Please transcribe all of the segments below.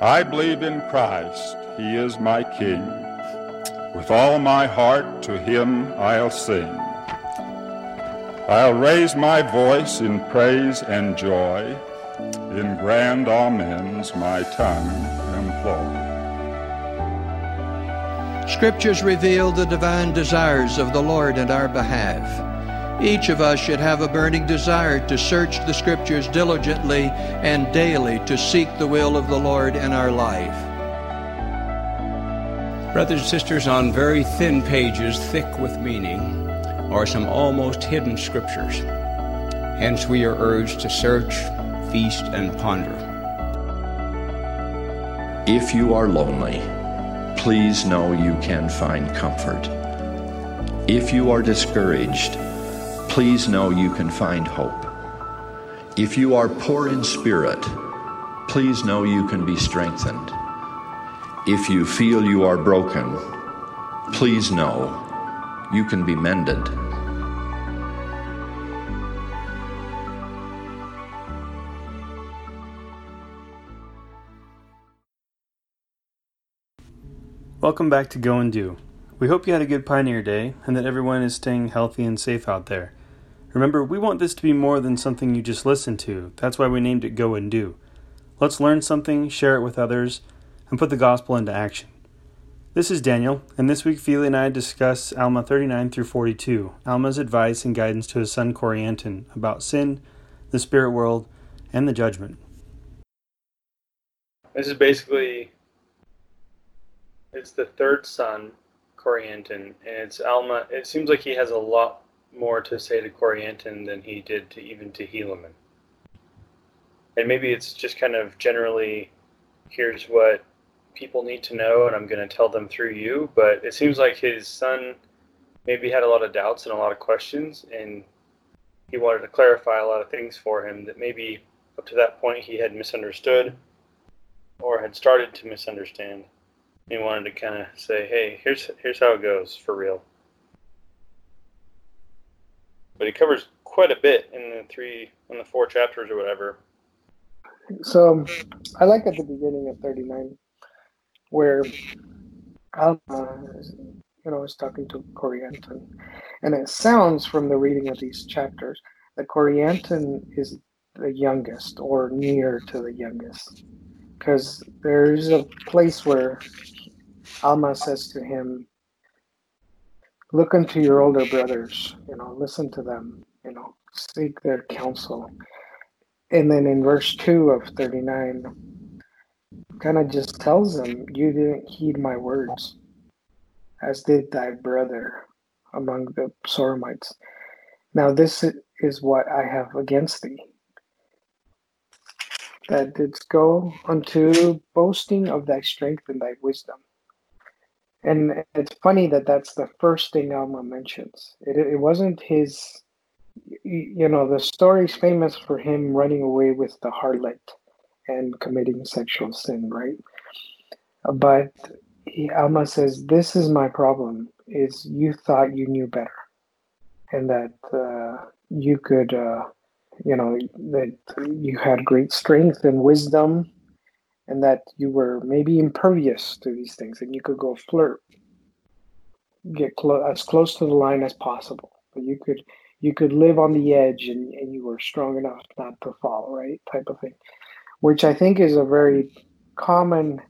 I believe in Christ, He is my King. With all my heart to Him I'll sing. I'll raise my voice in praise and joy, in grand amens my tongue employ. Scriptures reveal the divine desires of the Lord in our behalf. Each of us should have a burning desire to search the Scriptures diligently and daily to seek the will of the Lord in our life. Brothers and sisters, on very thin pages, thick with meaning, are some almost hidden Scriptures. Hence, we are urged to search, feast, and ponder. If you are lonely, please know you can find comfort. If you are discouraged, please know you can find hope. If you are poor in spirit, please know you can be strengthened. If you feel you are broken, please know you can be mended. Welcome back to Go and Do. We hope you had a good Pioneer Day and that everyone is staying healthy and safe out there. Remember, we want this to be more than something you just listen to. That's why we named it Go and Do. Let's learn something, share it with others, and put the gospel into action. This is Daniel, and this week Feely and I discuss Alma 39 through 42, Alma's advice and guidance to his son Corianton about sin, the spirit world, and the judgment. This is basically it's the third son, Corianton, and it's Alma. It seems like he has a lot more to say to Corianton than he did to even to Helaman. And maybe it's just kind of generally, here's what people need to know, and I'm going to tell them through you. But it seems like his son maybe had a lot of doubts and a lot of questions, and he wanted to clarify a lot of things for him that maybe up to that point he had misunderstood or had started to misunderstand. He wanted to kind of say, "Hey, here's here's how it goes for real." but he covers quite a bit in the three in the four chapters or whatever. So I like at the beginning of 39 where Alma, you know, is talking to Corianton, and it sounds from the reading of these chapters that Corianton is the youngest or near to the youngest, because there's a place where Alma says to him, look unto your older brothers, you know, listen to them, you know, seek their counsel. And then in verse 2 of 39, kind of just tells them, You didn't heed my words, as did thy brother among the Zoramites. Now, this is what I have against thee. That didst go unto boasting of thy strength and thy wisdom and it's funny that that's the first thing Alma mentions. It, it wasn't his, you know, the story's famous for him running away with the harlot and committing sexual sin, right? But he, Alma says, "This is my problem: is you thought you knew better, and that uh, you could, uh, you know, that you had great strength and wisdom." And that you were maybe impervious to these things and you could go flirt get as close to the line as possible. But you could you could live on the edge and, and you were strong enough not to fall right type of thing. Which i think is a very common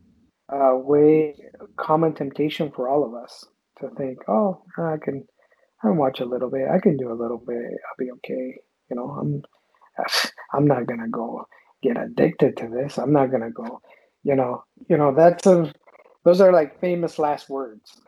uh, way common temptation for all of us to think oh i can i can watch a little bit. I can do a little bit. I'll be okay. You know i'm i'm not gonna go get addicted to this. I'm not gonna go, you know, you know, that's a those are like famous last words.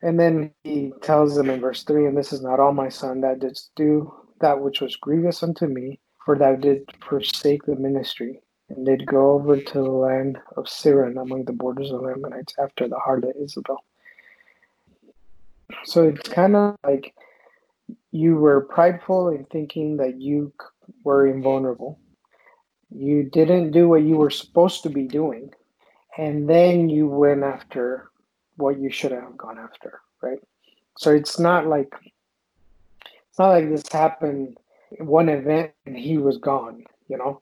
And then he tells them in verse three, and this is not all my son that didst do that which was grievous unto me, for thou did forsake the ministry, and did go over to the land of Siron among the borders of the Lamanites after the harlot Isabel. So it's kind of like you were prideful in thinking that you were invulnerable you didn't do what you were supposed to be doing and then you went after what you should have gone after right so it's not like it's not like this happened one event and he was gone you know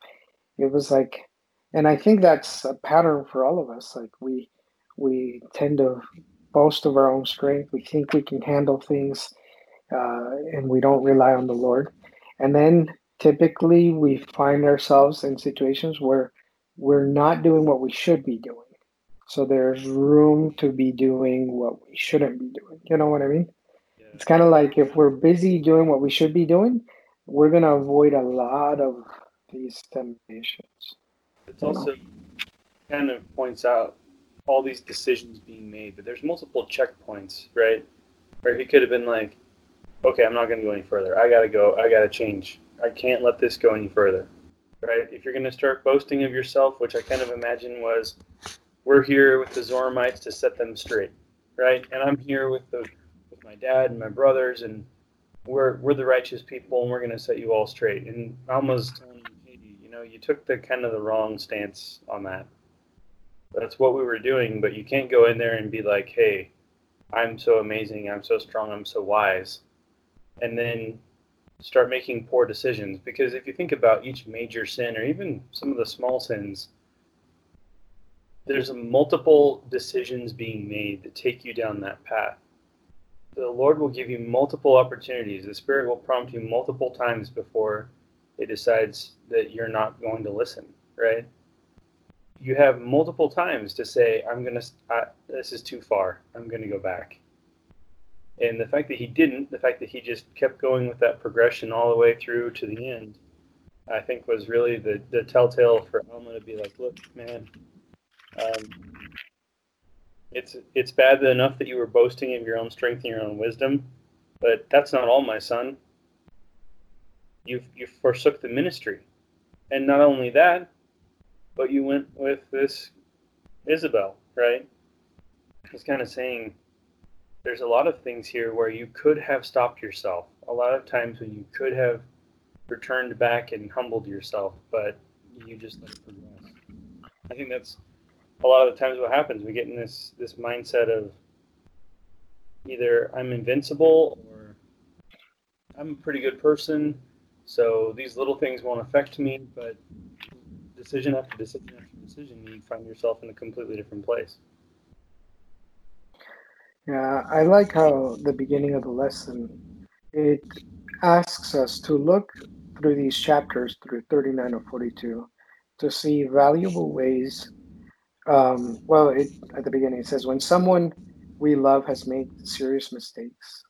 it was like and I think that's a pattern for all of us. Like we we tend to boast of our own strength. We think we can handle things, uh, and we don't rely on the Lord. And then typically we find ourselves in situations where we're not doing what we should be doing. So there's room to be doing what we shouldn't be doing. You know what I mean? Yeah. It's kind of like if we're busy doing what we should be doing, we're going to avoid a lot of these temptations. It also kind of points out all these decisions being made, but there's multiple checkpoints, right? Where he could have been like, okay, I'm not going to go any further. I got to go. I got to change. I can't let this go any further, right? If you're going to start boasting of yourself, which I kind of imagine was, we're here with the Zoramites to set them straight, right? And I'm here with the with my dad and my brothers, and we're we're the righteous people, and we're going to set you all straight. And almost, you, know, you took the kind of the wrong stance on that. That's what we were doing, but you can't go in there and be like, hey, I'm so amazing, I'm so strong, I'm so wise, and then start making poor decisions. Because if you think about each major sin, or even some of the small sins, there's multiple decisions being made that take you down that path. The Lord will give you multiple opportunities. The Spirit will prompt you multiple times before it decides that you're not going to listen, right? You have multiple times to say, I'm going to, this is too far. I'm going to go back. And the fact that he didn't, the fact that he just kept going with that progression all the way through to the end, I think was really the, the telltale for Alma to be like, look, man, um, it's it's bad enough that you were boasting of your own strength and your own wisdom, but that's not all, my son. You you forsook the ministry, and not only that, but you went with this Isabel, right? He's kind of saying there's a lot of things here where you could have stopped yourself. A lot of times when you could have returned back and humbled yourself, but you just let it progress. I think that's a lot of the times what happens. We get in this this mindset of either I'm invincible or I'm a pretty good person, so these little things won't affect me. But decision after decision after decision, you find yourself in a completely different place. Yeah, I like how the beginning of the lesson it asks us to look through these chapters through 39 or 42 to see valuable ways. Um, well, it, at the beginning it says, when someone we love has made serious mistakes,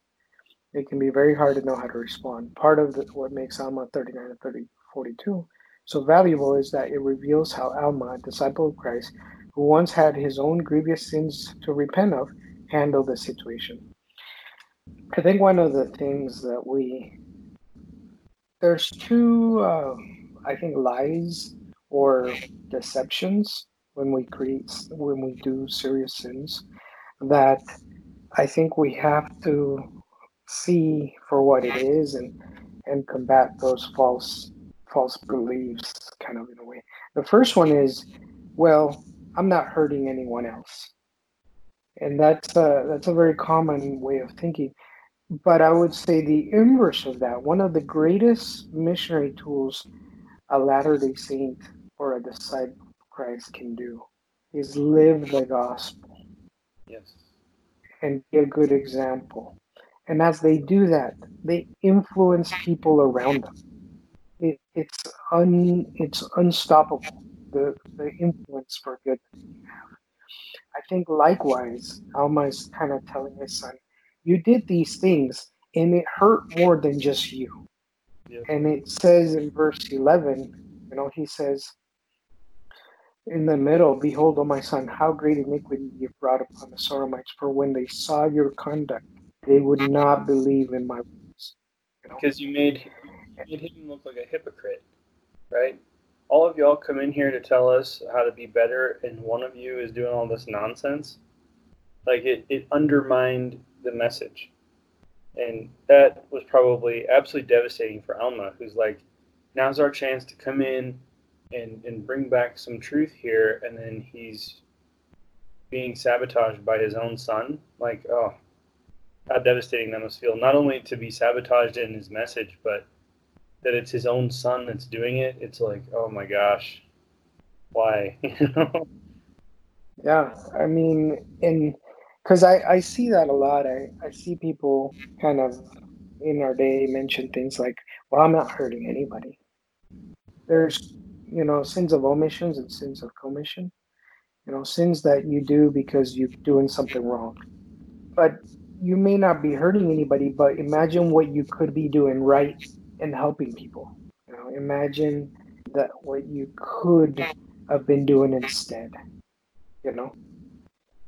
it can be very hard to know how to respond. Part of the, what makes Alma 39 and 30, 42 so valuable is that it reveals how Alma, a disciple of Christ, who once had his own grievous sins to repent of, handle the situation. I think one of the things that we there's two uh, I think lies or deceptions when we create when we do serious sins that I think we have to see for what it is and and combat those false false beliefs kind of in a way. The first one is well, I'm not hurting anyone else and that's a, that's a very common way of thinking. But I would say the inverse of that, one of the greatest missionary tools a Latter day Saint or a disciple of Christ can do is live the gospel. Yes. And be a good example. And as they do that, they influence people around them. It, it's un, it's unstoppable. The the influence for good I think likewise, Alma is kind of telling his son, you did these things and it hurt more than just you. Yeah. And it says in verse 11, you know, he says, in the middle, behold, O my son, how great iniquity you brought upon the Zoramites, for when they saw your conduct, they would not believe in my words. You know? Because you made, you made him look like a hypocrite, right? All of y'all come in here to tell us how to be better, and one of you is doing all this nonsense. Like it, it undermined the message. And that was probably absolutely devastating for Alma, who's like, now's our chance to come in and, and bring back some truth here. And then he's being sabotaged by his own son. Like, oh, how devastating that must feel. Not only to be sabotaged in his message, but that it's his own son that's doing it, it's like, oh my gosh, why? Yeah, I mean, and because I, I see that a lot. I, I see people kind of in our day mention things like, well, I'm not hurting anybody. There's, you know, sins of omissions and sins of commission, you know, sins that you do because you're doing something wrong. But you may not be hurting anybody, but imagine what you could be doing right and helping people. You know, imagine that what you could have been doing instead. You know,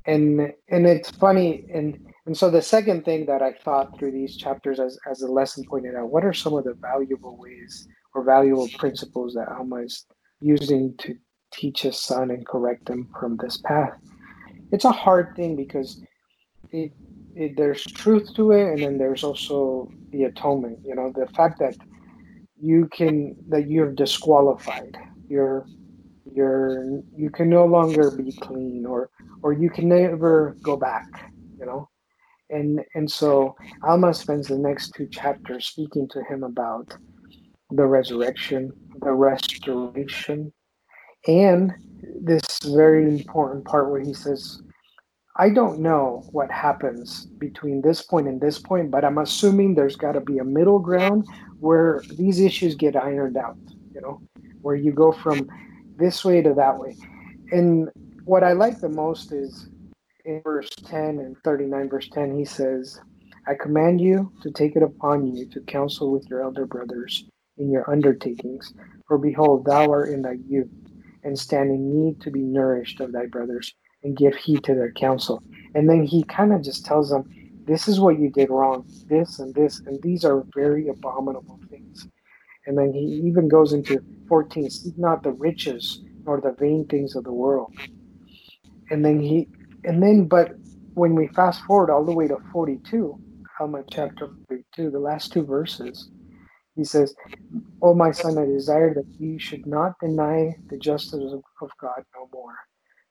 and and it's funny and and so the second thing that I thought through these chapters as as the lesson pointed out, what are some of the valuable ways or valuable principles that Alma is using to teach his son and correct him from this path? It's a hard thing because it, it there's truth to it and then there's also the atonement, you know, the fact that you can that you're disqualified. You're you're you can no longer be clean or or you can never go back you know and and so alma spends the next two chapters speaking to him about the resurrection the restoration and this very important part where he says i don't know what happens between this point and this point but i'm assuming there's got to be a middle ground where these issues get ironed out you know where you go from this way to that way. And what I like the most is in verse 10 and 39, verse 10, he says, I command you to take it upon you to counsel with your elder brothers in your undertakings. For behold, thou art in thy youth, and stand in need to be nourished of thy brothers, and give heed to their counsel. And then he kind of just tells them, This is what you did wrong, this and this, and these are very abominable things. And then he even goes into 14, seek not the riches nor the vain things of the world. And then he, and then, but when we fast forward all the way to 42, Alma chapter 42, the last two verses, he says, Oh, my son, I desire that you should not deny the justice of God no more.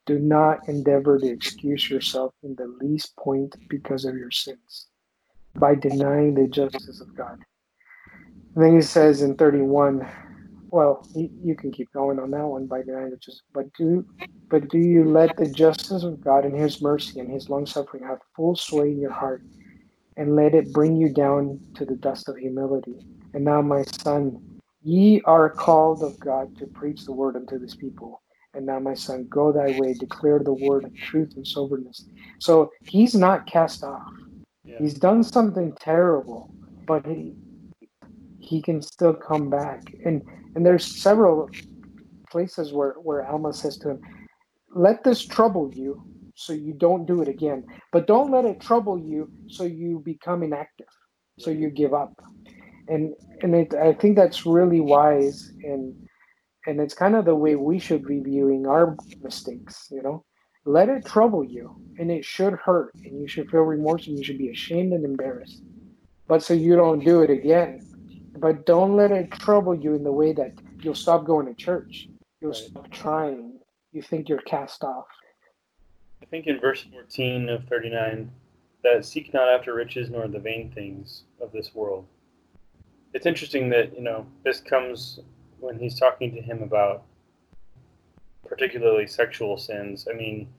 Do not endeavor to excuse yourself in the least point because of your sins by denying the justice of God. And then he says in 31, well, you, can keep going on that one by denying the justice, but do, but do you let the justice of God and His mercy and His long suffering have full sway in your heart, and let it bring you down to the dust of humility? And now, my son, ye are called of God to preach the word unto this people. And now, my son, go thy way, declare the word of truth and soberness. So he's not cast off. Yeah. He's done something terrible, but he, he can still come back. And and there's several places where, where Alma says to him, Let this trouble you so you don't do it again. But don't let it trouble you so you become inactive, so you give up. And and it, I think that's really wise and and it's kind of the way we should be viewing our mistakes, you know. Let it trouble you and it should hurt and you should feel remorse and you should be ashamed and embarrassed. But so you don't do it again but don't let it trouble you in the way that you'll stop going to church. You'll right. stop trying. You think you're cast off. I think in verse 14 of 39 that seek not after riches nor the vain things of this world. It's interesting that, you know, this comes when he's talking to him about particularly sexual sins. I mean,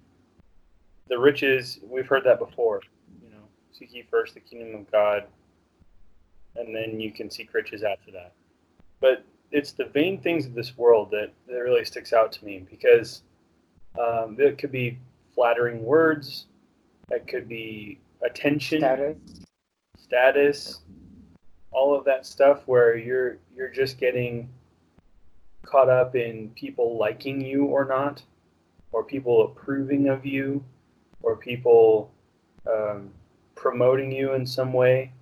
the riches, we've heard that before. You know, seek ye first the kingdom of God and then you can seek riches after that. But it's the vain things of this world that, that really sticks out to me because um, it could be flattering words, that could be attention, status. status, all of that stuff where you're you're just getting caught up in people liking you or not, or people approving of you, or people um, promoting you in some way.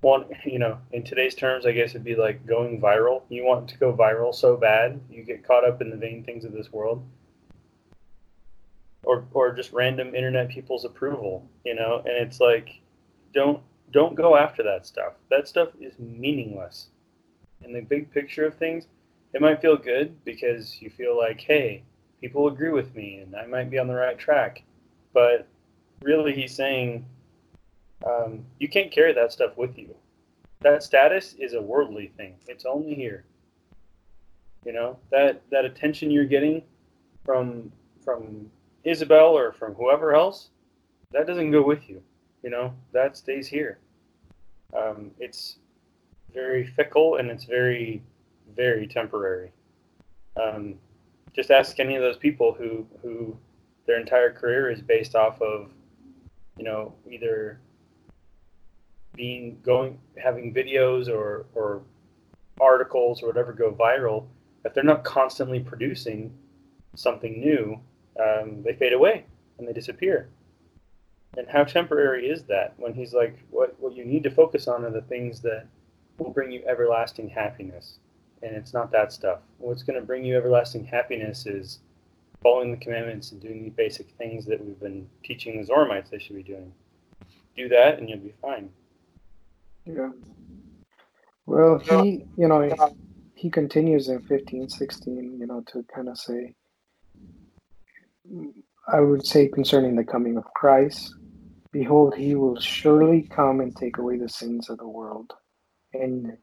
Want you know in today's terms i guess it'd be like going viral. You want to go viral so bad you get caught up in the vain things of this world. Or or just random internet people's approval you know? And it's like don't don't go after that stuff. That stuff is meaningless. In the big picture of things it might feel good because you feel like hey people agree with me and i might be on the right track but really he's saying um, you can't carry that stuff with you. That status is a worldly thing. It's only here. You know that that attention you're getting from from Isabel or from whoever else, that doesn't go with you. You know that stays here. Um, it's very fickle and it's very very temporary. Um, just ask any of those people who who their entire career is based off of, you know, either being going having videos or or articles or whatever go viral. If they're not constantly producing something new, um, they fade away and they disappear. And how temporary is that? When he's like, what what you need to focus on are the things that will bring you everlasting happiness and it's not that stuff. What's going to bring you everlasting happiness is following the commandments and doing the basic things that we've been teaching the Zoramites they should be doing. Do that, and you'll be fine. Yeah. Well, he, you know, he continues in 15, 16, you know, to kind of say, I would say concerning the coming of Christ, behold, he will surely come and take away the sins of the world. And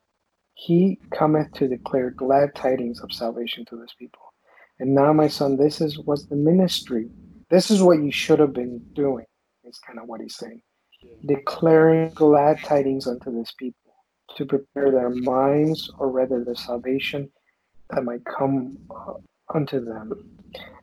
he cometh to declare glad tidings of salvation to his people. And now, my son, this is was the ministry. This is what you should have been doing. Is kind of what he's saying, declaring glad tidings unto this people to prepare their minds, or rather, the salvation that might come uh, unto them.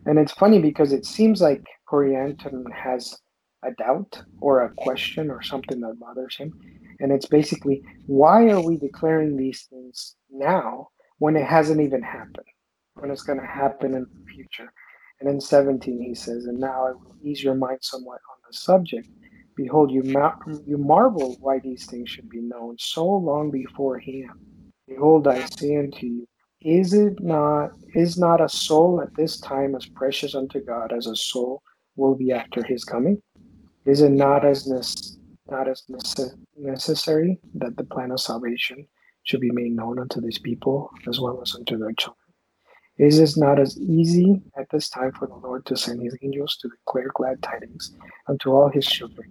And it's funny because it seems like Corianton has a doubt or a question or something that bothers him. And it's basically, why are we declaring these things now when it hasn't even happened? When it's going to happen in the future. And in 17, he says, And now I will ease your mind somewhat on the subject. Behold, you, ma- you marvel why these things should be known so long beforehand. Behold, I say unto you, is it not is not a soul at this time as precious unto God as a soul will be after his coming? Is it not as not as necessary that the plan of salvation should be made known unto these people as well as unto their children. Is it not as easy at this time for the Lord to send his angels to declare glad tidings unto all his children?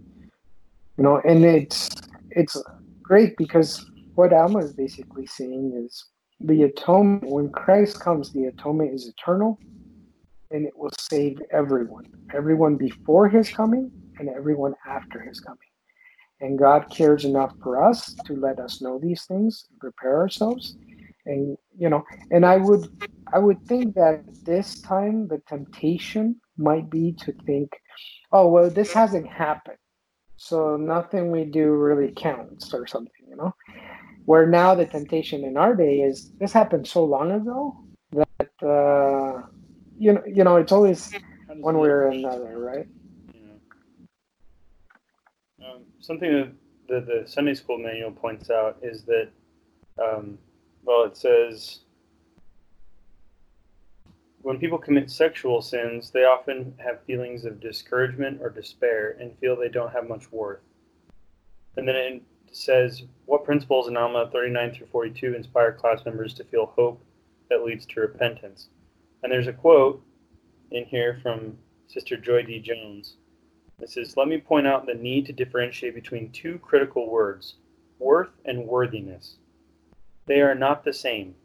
You know, and it's it's great because what Alma is basically saying is the atonement when Christ comes, the atonement is eternal and it will save everyone. Everyone before his coming and everyone after his coming. And God cares enough for us to let us know these things, prepare ourselves. And you know, and I would I would think that this time the temptation might be to think, oh well, this hasn't happened. So nothing we do really counts or something, you know. Where now the temptation in our day is this happened so long ago that uh, you know you know it's always one way or another, right? Um, something that the, the Sunday school manual points out is that, um, well, it says when people commit sexual sins, they often have feelings of discouragement or despair and feel they don't have much worth. And then it says, What principles in Alma 39 through 42 inspire class members to feel hope that leads to repentance? And there's a quote in here from Sister Joy D. Jones. It says, Let me point out the need to differentiate between two critical words worth and worthiness. They are not the same.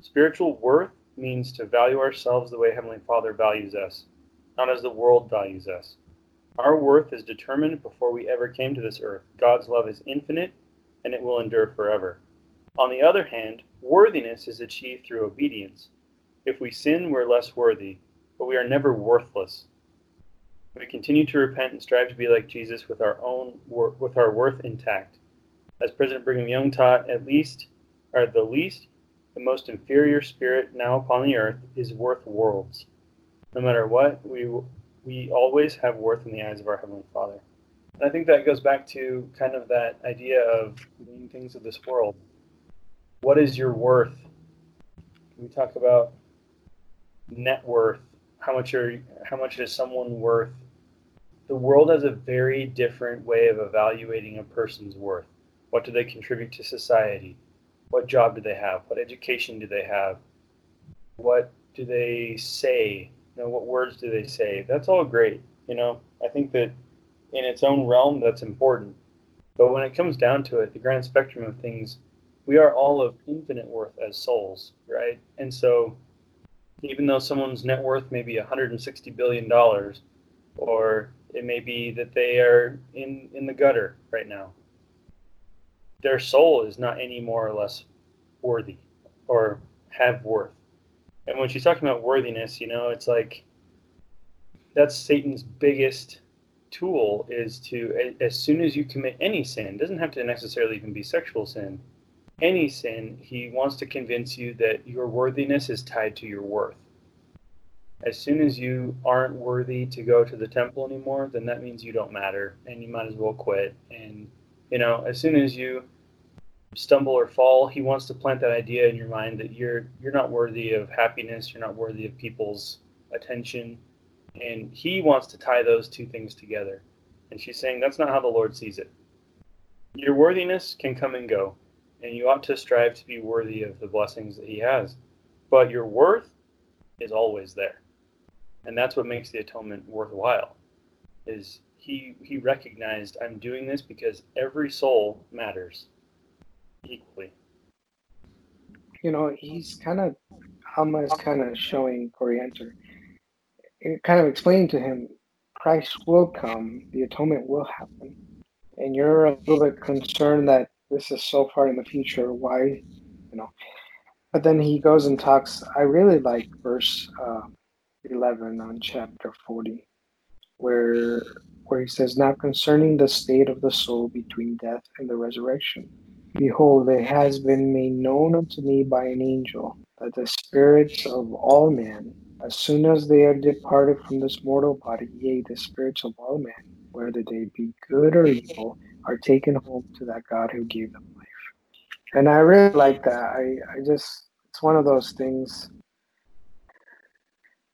Spiritual worth means to value ourselves the way Heavenly Father values us, not as the world values us. Our worth is determined before we ever came to this earth. God's love is infinite and it will endure forever. On the other hand, worthiness is achieved through obedience. If we sin, we're less worthy, but we are never worthless. We continue to repent and strive to be like Jesus with our own with our worth intact. As President Brigham Young taught, at least, or the least, the most inferior spirit now upon the earth is worth worlds. No matter what, we we always have worth in the eyes of our Heavenly Father. And I think that goes back to kind of that idea of doing things of this world. What is your worth? Can we talk about net worth. How much are how much is someone worth the world has a very different way of evaluating a person's worth. What do they contribute to society? What job do they have? What education do they have? What do they say? You know, what words do they say? That's all great. You know, I think that in its own realm, that's important. But when it comes down to it, the grand spectrum of things, we are all of infinite worth as souls, right? And so even though someone's net worth may be 160 billion dollars, or it may be that they are in in the gutter right now. Their soul is not any more or less worthy or have worth. And when she's talking about worthiness, you know, it's like that's Satan's biggest tool is to as soon as you commit any sin, doesn't have to necessarily even be sexual sin, any sin, he wants to convince you that your worthiness is tied to your worth. As soon as you aren't worthy to go to the temple anymore, then that means you don't matter and you might as well quit. And you know, as soon as you stumble or fall, he wants to plant that idea in your mind that you're you're not worthy of happiness, you're not worthy of people's attention, and he wants to tie those two things together. And she's saying that's not how the Lord sees it. Your worthiness can come and go, and you ought to strive to be worthy of the blessings that he has. But your worth is always there. And that's what makes the atonement worthwhile. Is he he recognized I'm doing this because every soul matters equally. You know, he's kind of Alma is kind of showing Corianton, kind of explaining to him, Christ will come, the atonement will happen, and you're a little bit concerned that this is so far in the future. Why, you know? But then he goes and talks. I really like verse uh, 11 on chapter 40, where where he says, "Now concerning the state of the soul between death and the resurrection." Behold, it has been made known unto me by an angel that the spirits of all men, as soon as they are departed from this mortal body, yea, the spirits of all men, whether they be good or evil, are taken home to that God who gave them life. And I really like that. I, I just, it's one of those things.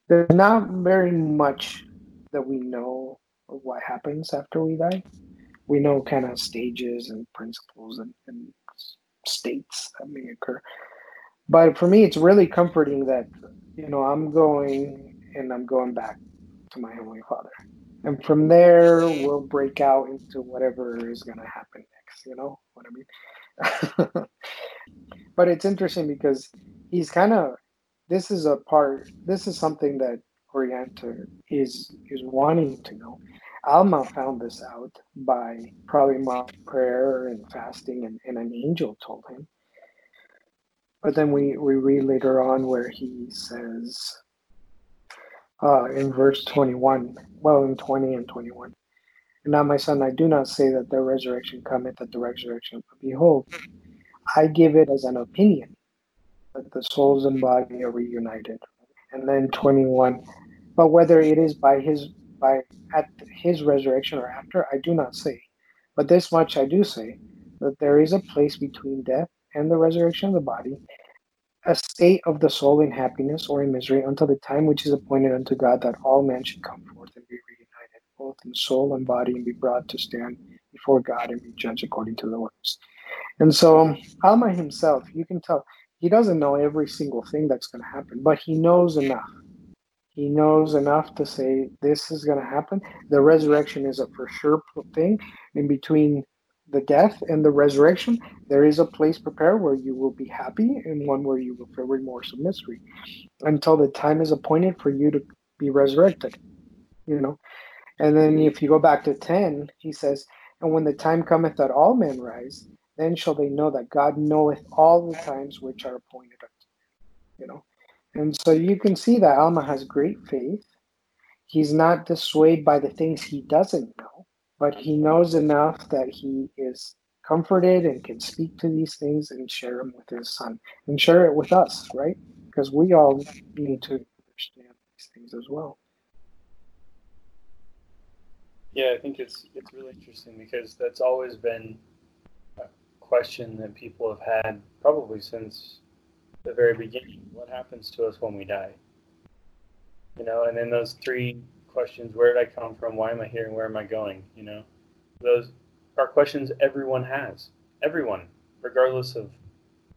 There's not very much that we know of what happens after we die we know kind of stages and principles and, and states that may occur. But for me, it's really comforting that, you know, I'm going and I'm going back to my Heavenly Father. And from there, we'll break out into whatever is going to happen next, you know what I mean? but it's interesting because he's kind of, this is a part, this is something that Corianton is is wanting to know. Alma found this out by probably more prayer and fasting, and, and an angel told him. But then we, we read later on where he says uh, in verse 21, well, in 20 and 21, and now, my son, I do not say that the resurrection cometh at the resurrection, but behold, I give it as an opinion that the souls and body are reunited. And then 21, but whether it is by his by at his resurrection or after, I do not say. But this much I do say that there is a place between death and the resurrection of the body, a state of the soul in happiness or in misery until the time which is appointed unto God that all men should come forth and be reunited, both in soul and body, and be brought to stand before God and be judged according to the works. And so, Alma himself, you can tell, he doesn't know every single thing that's going to happen, but he knows enough he knows enough to say this is going to happen. The resurrection is a for sure thing. In between the death and the resurrection, there is a place prepared where you will be happy and one where you will feel remorse and misery until the time is appointed for you to be resurrected. You know, and then if you go back to 10, he says, And when the time cometh that all men rise, then shall they know that God knoweth all the times which are appointed unto you know and so you can see that Alma has great faith. He's not dissuaded by the things he doesn't know, but he knows enough that he is comforted and can speak to these things and share them with his son and share it with us, right? Because we all need to understand these things as well. Yeah, I think it's it's really interesting because that's always been question that people have had probably since the very beginning. What happens to us when we die? You know, and then those three questions: Where did I come from? Why am I here? And where am I going? You know, those are questions everyone has. Everyone, regardless of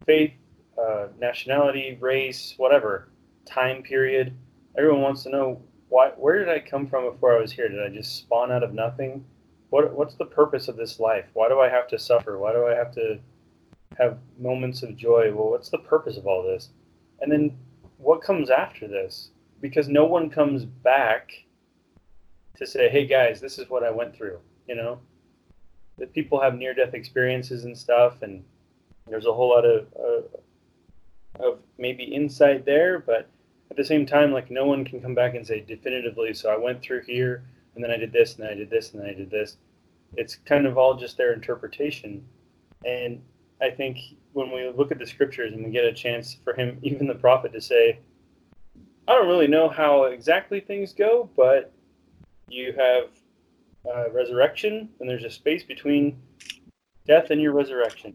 faith, uh, nationality, race, whatever, time period. Everyone wants to know why. Where did I come from before I was here? Did I just spawn out of nothing? What What's the purpose of this life? Why do I have to suffer? Why do I have to have moments of joy. Well, what's the purpose of all this? And then what comes after this? Because no one comes back to say, "Hey guys, this is what I went through." You know, that people have near-death experiences and stuff, and there's a whole lot of uh, of maybe insight there, but at the same time, like no one can come back and say definitively, so I went through here, and then I did this, and I did this, and I did this. It's kind of all just their interpretation, and I think when we look at the scriptures and we get a chance for him, even the prophet, to say, I don't really know how exactly things go, but you have uh, resurrection, and there's a space between death and your resurrection.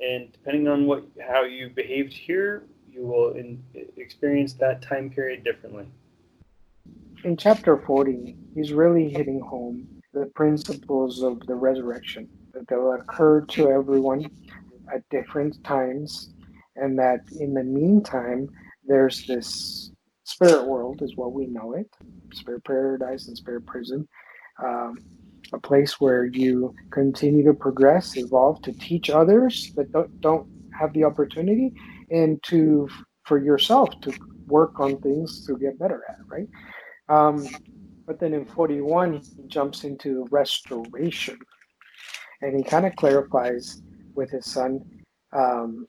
And depending on what how you behaved here, you will in, experience that time period differently. In chapter 40, he's really hitting home the principles of the resurrection that will occur to everyone at different times, and that in the meantime, there's this spirit world, is what we know it spirit paradise and spirit prison. Um, a place where you continue to progress, evolve, to teach others that don't, don't have the opportunity, and to for yourself to work on things to get better at, right? Um, but then in 41, he jumps into restoration, and he kind of clarifies with his son, um,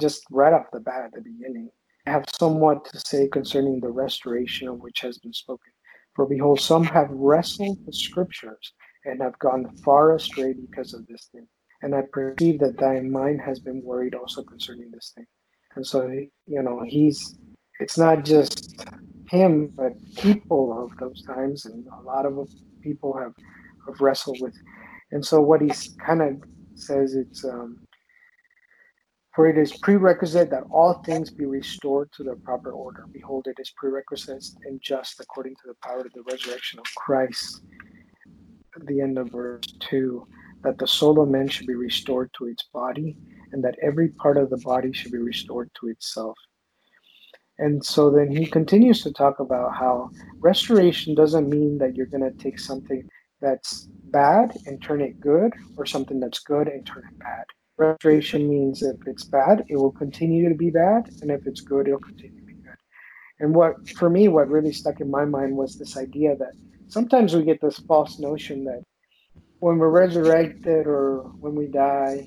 just right off the bat at the beginning. I have somewhat to say concerning the restoration of which has been spoken. For behold, some have wrestled the scriptures and have gone far astray because of this thing. And I perceive that thy mind has been worried also concerning this thing. And so, you know, he's, it's not just him, but people of those times, and a lot of people have, have wrestled with. And so, what he kind of says, it's, um, for it is prerequisite that all things be restored to their proper order. Behold, it is prerequisite and just according to the power of the resurrection of Christ. At the end of verse 2 that the soul of man should be restored to its body, and that every part of the body should be restored to itself. And so then he continues to talk about how restoration doesn't mean that you're going to take something that's bad and turn it good, or something that's good and turn it bad Restoration means if it's bad, it will continue to be bad, and if it's good, it'll continue to be good. And what, for me, what really stuck in my mind was this idea that sometimes we get this false notion that when we're resurrected or when we die,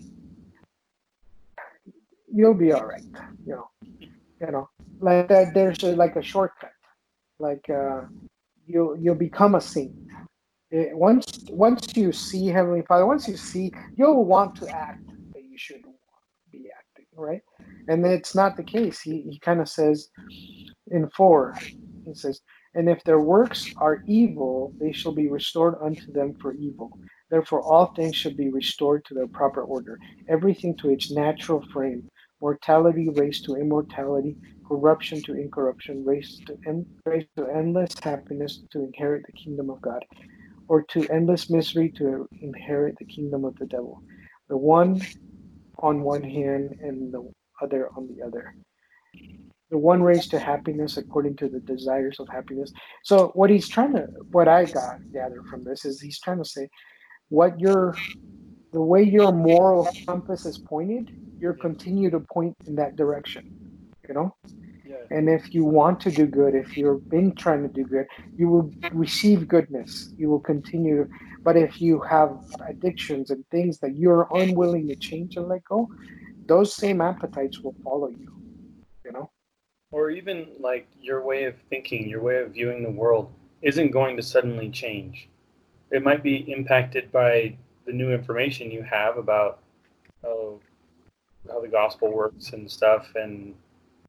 you'll be all right. You know, you know, like that. There's a, like a shortcut. Like uh, you'll you'll become a saint. It, once once you see Heavenly Father, once you see, you'll want to act but you should be acting, right? And it's not the case. He, he kind of says in four, he says, And if their works are evil, they shall be restored unto them for evil. Therefore, all things should be restored to their proper order, everything to its natural frame, mortality raised to immortality, corruption to incorruption, race to, en- raised to endless happiness to inherit the kingdom of God, or to endless misery to inherit the kingdom of the devil. The one on one hand and the other on the other. The one race to happiness according to the desires of happiness. So what he's trying to, what I got gathered from this is he's trying to say, what your, the way your moral compass is pointed, you're continue to point in that direction. You know, and if you want to do good, if you've been trying to do good, you will receive goodness. You will continue but if you have addictions and things that you're unwilling to change and let go, those same appetites will follow you, you know? Or even like your way of thinking, your way of viewing the world isn't going to suddenly change. It might be impacted by the new information you have about oh, how the gospel works and stuff. And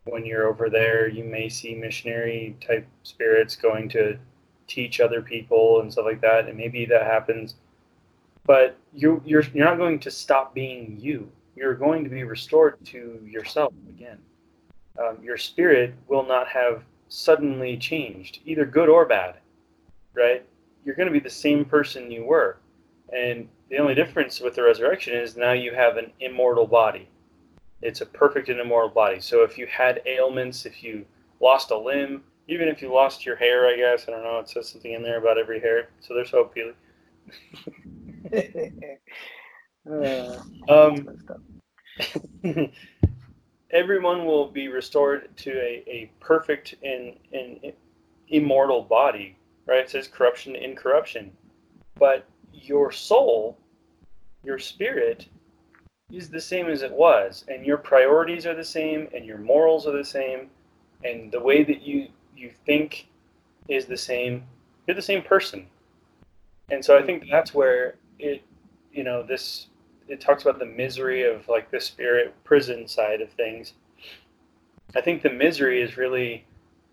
when you're over there, you may see missionary type spirits going to teach other people and stuff like that, and maybe that happens. But you you're you're not going to stop being you. You're going to be restored to yourself again. Um, your spirit will not have suddenly changed, either good or bad, right? You're going to be the same person you were, and the only difference with the resurrection is now you have an immortal body. It's a perfect and immortal body. So if you had ailments, if you lost a limb, even if you lost your hair, I guess I don't know. It says something in there about every hair, so there's hope, Peely. um, everyone will be restored to a, a perfect and, and immortal body, right? It says corruption in corruption. But your soul, your spirit, is the same as it was, and your priorities are the same, and your morals are the same, and the way that you you think is the same. You're the same person, and so I think that's where it, you know, this it talks about the misery of like the spirit prison side of things. I think the misery is really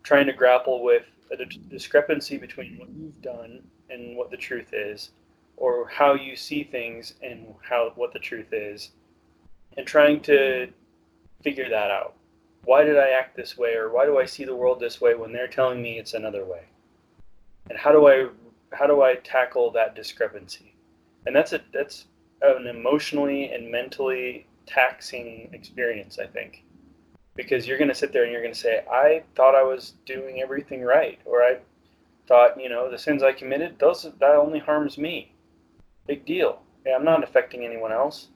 trying to grapple with a discrepancy between what you've done and what the truth is, or how you see things and how what the truth is, and trying to figure that out. Why did I act this way, or why do I see the world this way when they're telling me it's another way? And how do I how do I tackle that discrepancy? And that's a that's an emotionally and mentally taxing experience, I think. Because you're going to sit there and you're going to say, I thought I was doing everything right, or I thought, you know, the sins I committed, those that only harms me. Big deal. Yeah, I'm not affecting anyone else.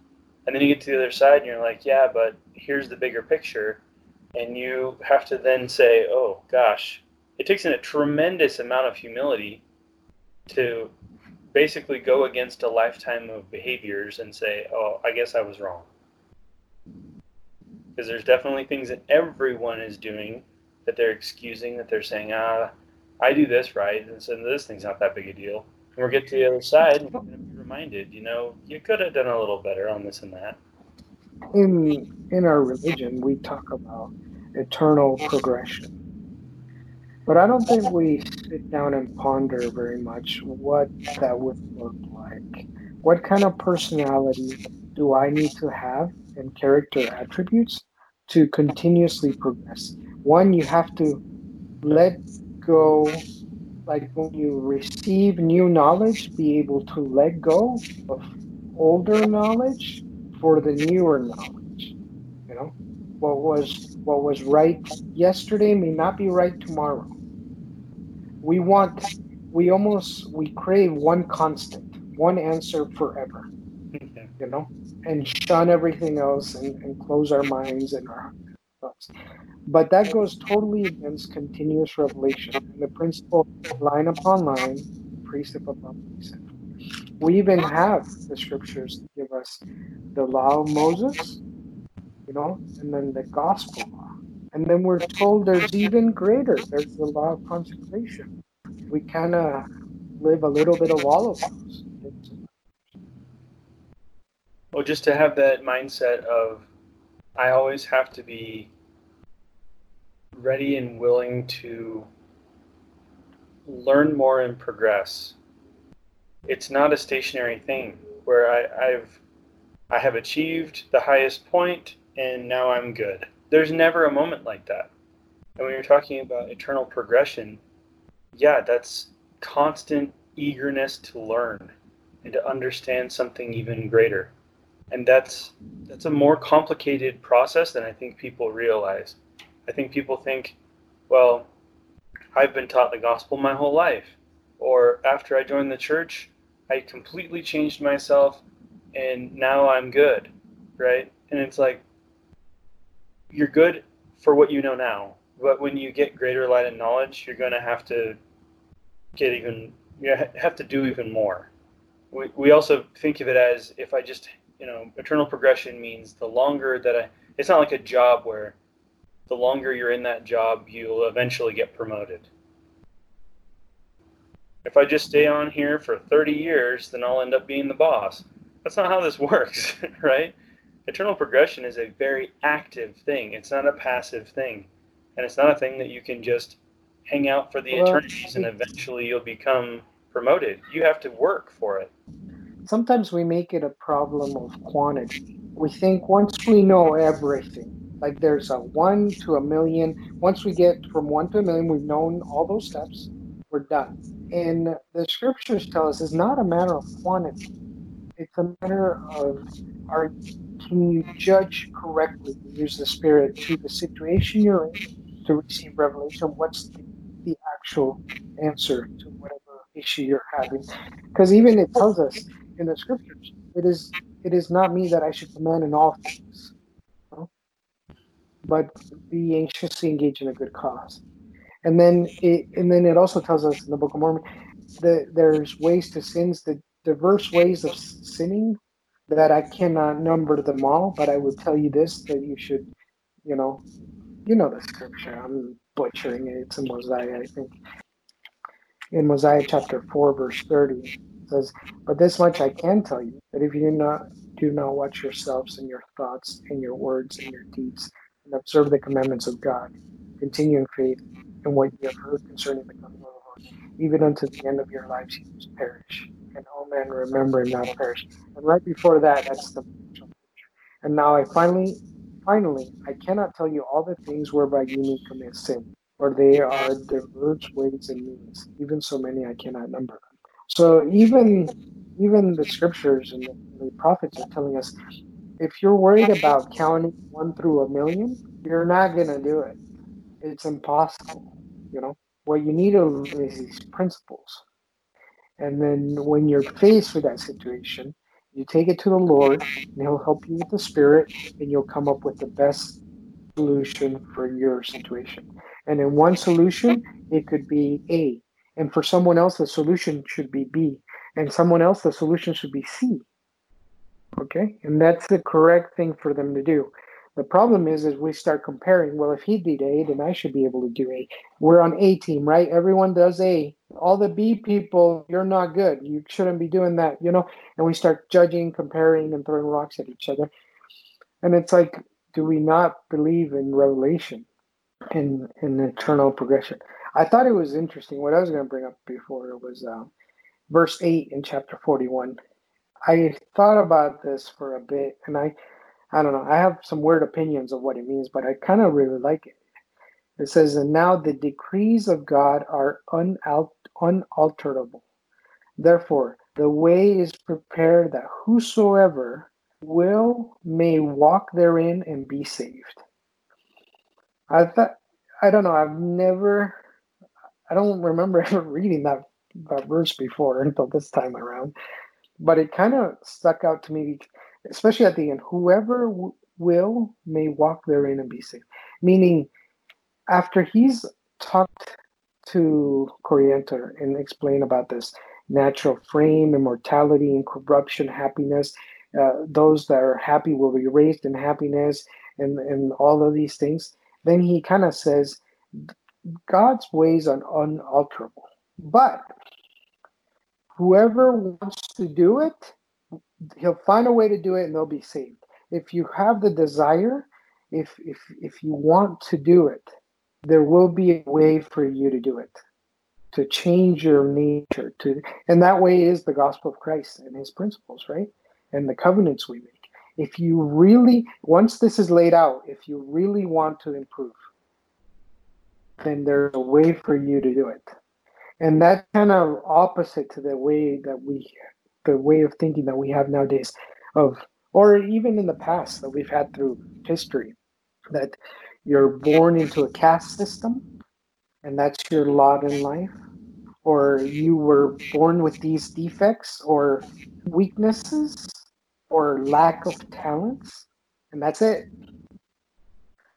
And then you get to the other side and you're like, yeah, but here's the bigger picture. And you have to then say, oh gosh, it takes in a tremendous amount of humility to basically go against a lifetime of behaviors and say, oh, I guess I was wrong. Because there's definitely things that everyone is doing that they're excusing, that they're saying, ah, I do this right, and so this thing's not that big a deal. And we'll get to the other side reminded, you know, you could have done a little better on this and that. In in our religion, we talk about eternal progression but I don't think we sit down and ponder very much what that would look like. What kind of personality do I need to have and character attributes to continuously progress? One, you have to let go, like when you receive new knowledge, be able to let go of older knowledge for the newer knowledge. You know, what was what was right yesterday may not be right tomorrow. We want we almost we crave one constant one answer forever you know? And shun everything else and, and close our minds and our thoughts but that goes totally against continuous revelation and the principle line upon line precept upon precept we even have the scriptures to give us the law of moses you know and then the gospel law and then we're told there's even greater. There's the law of consecration. We kind of live a little bit of all of those. Well, just to have that mindset of, I always have to be ready and willing to learn more and progress. It's not a stationary thing where I, I've I have achieved the highest point and now I'm good there's never a moment like that. And when you're talking about eternal progression, yeah, that's constant eagerness to learn and to understand something even greater. And that's that's a more complicated process than I think people realize. I think people think, well, I've been taught the gospel my whole life. Or after I joined the church, I completely changed myself and now I'm good, right? And it's like, you're good for what you know now, but when you get greater light and knowledge, you're going to have to get even you have to do even more. We, we also think of it as if I just you know eternal progression means the longer that I it's not like a job where the longer you're in that job you'll eventually get promoted. If I just stay on here for 30 years, then I'll end up being the boss. That's not how this works, right? eternal progression is a very active thing. It's not a passive thing. And it's not a thing that you can just hang out for the well, eternities and eventually you'll become promoted. You have to work for it. Sometimes we make it a problem of quantity. We think once we know everything, like there's a one to a million, once we get from one to a million, we've known all those steps, we're done. And the scriptures tell us it's not a matter of quantity, it's a matter of are can you judge correctly, use the Spirit to the situation you're in to receive revelation? What's the, the actual answer to whatever issue you're having? Because even it tells us in the scriptures, it is it is not me that I should command in all things. But be anxiously engaged in a good cause. And then it, and then it also tells us in the Book of Mormon that there's ways to sins, the diverse ways of sinning that I cannot number them all, but I would tell you this that you should, you know, you know the scripture. I'm butchering it. It's in Mosiah, I think. In Mosiah chapter four, verse thirty, says, But this much I can tell you, that if you do not do not watch yourselves and your thoughts and your words and your deeds, and observe the commandments of God, continue in faith in what you have heard concerning the coming of the Lord, even unto the end of your lives you must perish. And all men remember and not perish. And right before that, that's the and now I finally finally I cannot tell you all the things whereby you may commit sin, for they are diverse ways and means, even so many I cannot number. So even even the scriptures and the, the prophets are telling us if you're worried about counting one through a million, you're not gonna do it. It's impossible. You know what you need is these principles, and then when you're faced with that situation, you take it to the Lord, and He'll help you with the Spirit, and you'll come up with the best solution for your situation. And in one solution, it could be A, and for someone else, the solution should be B, and someone else, the solution should be C. Okay, and that's the correct thing for them to do. The problem is, is we start comparing. Well, if he did A, then I should be able to do A. We're on A team, right? Everyone does A. All the B people, you're not good. You shouldn't be doing that, you know. And we start judging, comparing, and throwing rocks at each other. And it's like, do we not believe in revelation, in in eternal progression? I thought it was interesting. What I was going to bring up before was uh, verse 8 in chapter 41. I thought about this for a bit, and I, I don't know, I have some weird opinions of what it means, but I kind of really like it. It says, And now the decrees of God are unal- unalterable. Therefore, the way is prepared that whosoever will may walk therein and be saved. I thought, I don't know, I've never I don't remember ever reading that, that verse before until this time around, but it kind of stuck out to me, especially at the end. Whoever w- will may walk therein and be saved. Meaning, after he's talked to Corianton and explained about this natural frame, immortality, and corruption, happiness, uh, those that are happy will be raised in happiness, and, and all of these things. Then he kind of says, God's ways are unalterable. But whoever wants to do it, he'll find a way to do it and they'll be saved. If you have the desire, if if if you want to do it, there will be a way for you to do it. To change your nature to and that way is the gospel of Christ and his principles, right? And the covenants we make. If you really once this is laid out, if you really want to improve, then there's a way for you to do it. And that's kind of opposite to the way that we, the way of thinking that we have nowadays, of or even in the past that we've had through history, that you're born into a caste system, and that's your lot in life, or you were born with these defects or weaknesses or lack of talents, and that's it.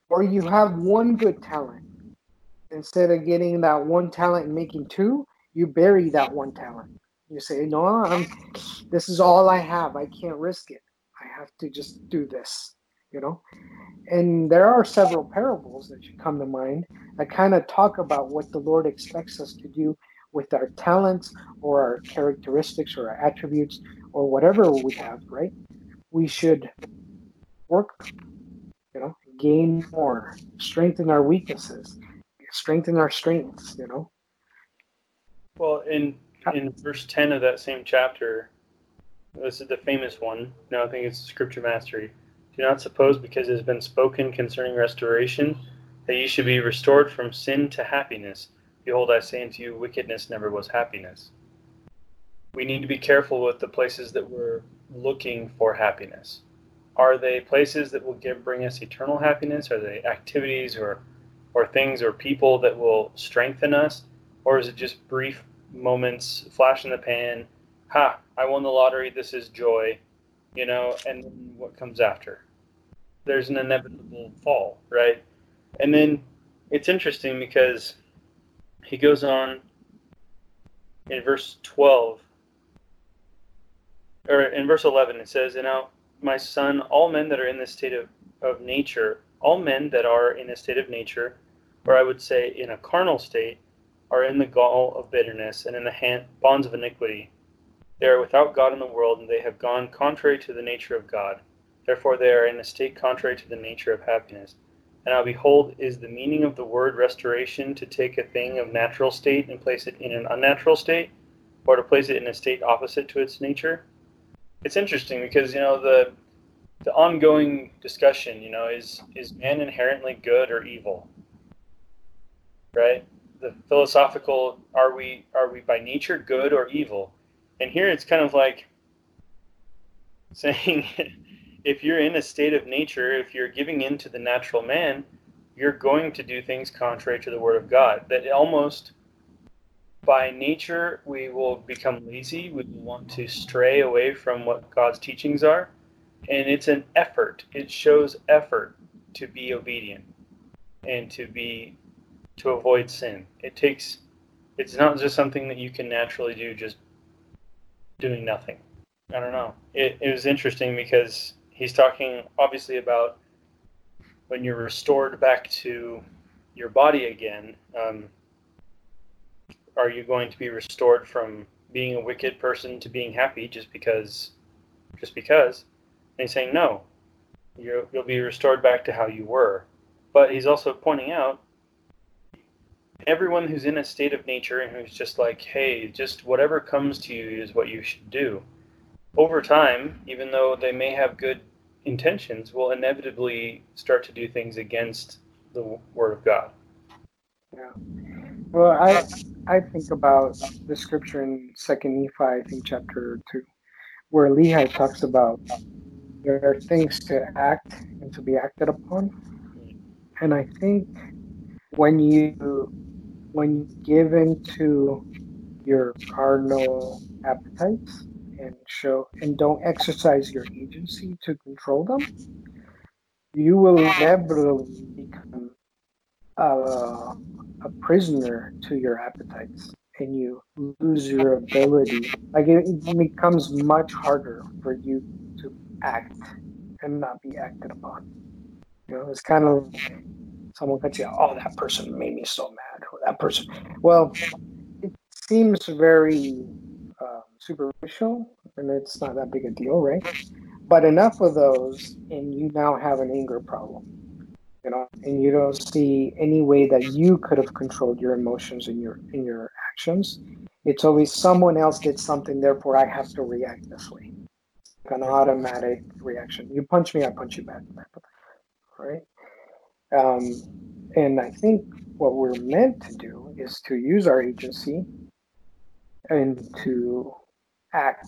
Or you have one good talent instead of getting that one talent and making two, you bury that one talent. You say, "No, I'm. This is all I have. I can't risk it. I have to just do this." You know. And there are several parables that should come to mind that kind of talk about what the Lord expects us to do with our talents or our characteristics or our attributes or whatever we have. Right? We should work. You know, gain more, strengthen our weaknesses strengthen our strengths, you know. Well, in in verse ten of that same chapter, this is the famous one. No, I think it's Scripture Mastery. Do not suppose because it has been spoken concerning restoration that ye should be restored from sin to happiness. Behold, I say unto you, wickedness never was happiness. We need to be careful with the places that we're looking for happiness. Are they places that will give bring us eternal happiness? Are they activities or or things or people that will strengthen us? Or is it just brief moments, flash in the pan? Ha, I won the lottery, this is joy, you know, and what comes after? there's an inevitable fall, right? And then it's interesting because he goes on in verse 12 or in verse 11 it says and now my son all men that are in this state of, of nature all men that are in a state of nature or i would say in a carnal state are in the gall of bitterness and in the hand, bonds of iniquity they are without god in the world and they have gone contrary to the nature of god therefore they are in a state contrary to the nature of happiness and now behold, is the meaning of the word restoration to take a thing of natural state and place it in an unnatural state, or to place it in a state opposite to its nature? It's interesting because you know the the ongoing discussion, you know, is is man inherently good or evil? Right? The philosophical are we are we by nature good or evil? And here it's kind of like saying if you're in a state of nature, if you're giving in to the natural man, you're going to do things contrary to the word of God. That almost by nature we will become lazy, we will want to stray away from what God's teachings are. And it's an effort. It shows effort to be obedient and to be to avoid sin. It takes it's not just something that you can naturally do just doing nothing. I don't know. It, it was interesting because he's talking obviously about when you're restored back to your body again. Um, are you going to be restored from being a wicked person to being happy just because? Just because? And he's saying no. you you'll be restored back to how you were. But he's also pointing out everyone who's in a state of nature and who's just like, hey, just whatever comes to you is what you should do over time, even though they may have good intentions, will inevitably start to do things against the Word of God. Yeah. Well, I I think about the scripture in Second Nephi, I think chapter two, where Lehi talks about there are things to act and to be acted upon, mm. and I think when you when you give into your carnal appetites, and show and don't exercise your agency to control them, you will inevitably become uh, a prisoner to your appetites and you lose your ability. Like it, becomes much harder for you to act and not be acted upon. You know, it's kind of someone could say, "Oh, that person made me so mad," that person. Well, it seems very um, superficial and it's not that big a deal, right? But enough of those, and you now have an anger problem, you know, and you don't see any way that you could have controlled your emotions and your in your actions. It's always someone else did something, therefore I have to react this way. Like an automatic reaction. You punch me, I punch you back, right? Um, and I think what we're meant to do is to use our agency and to act,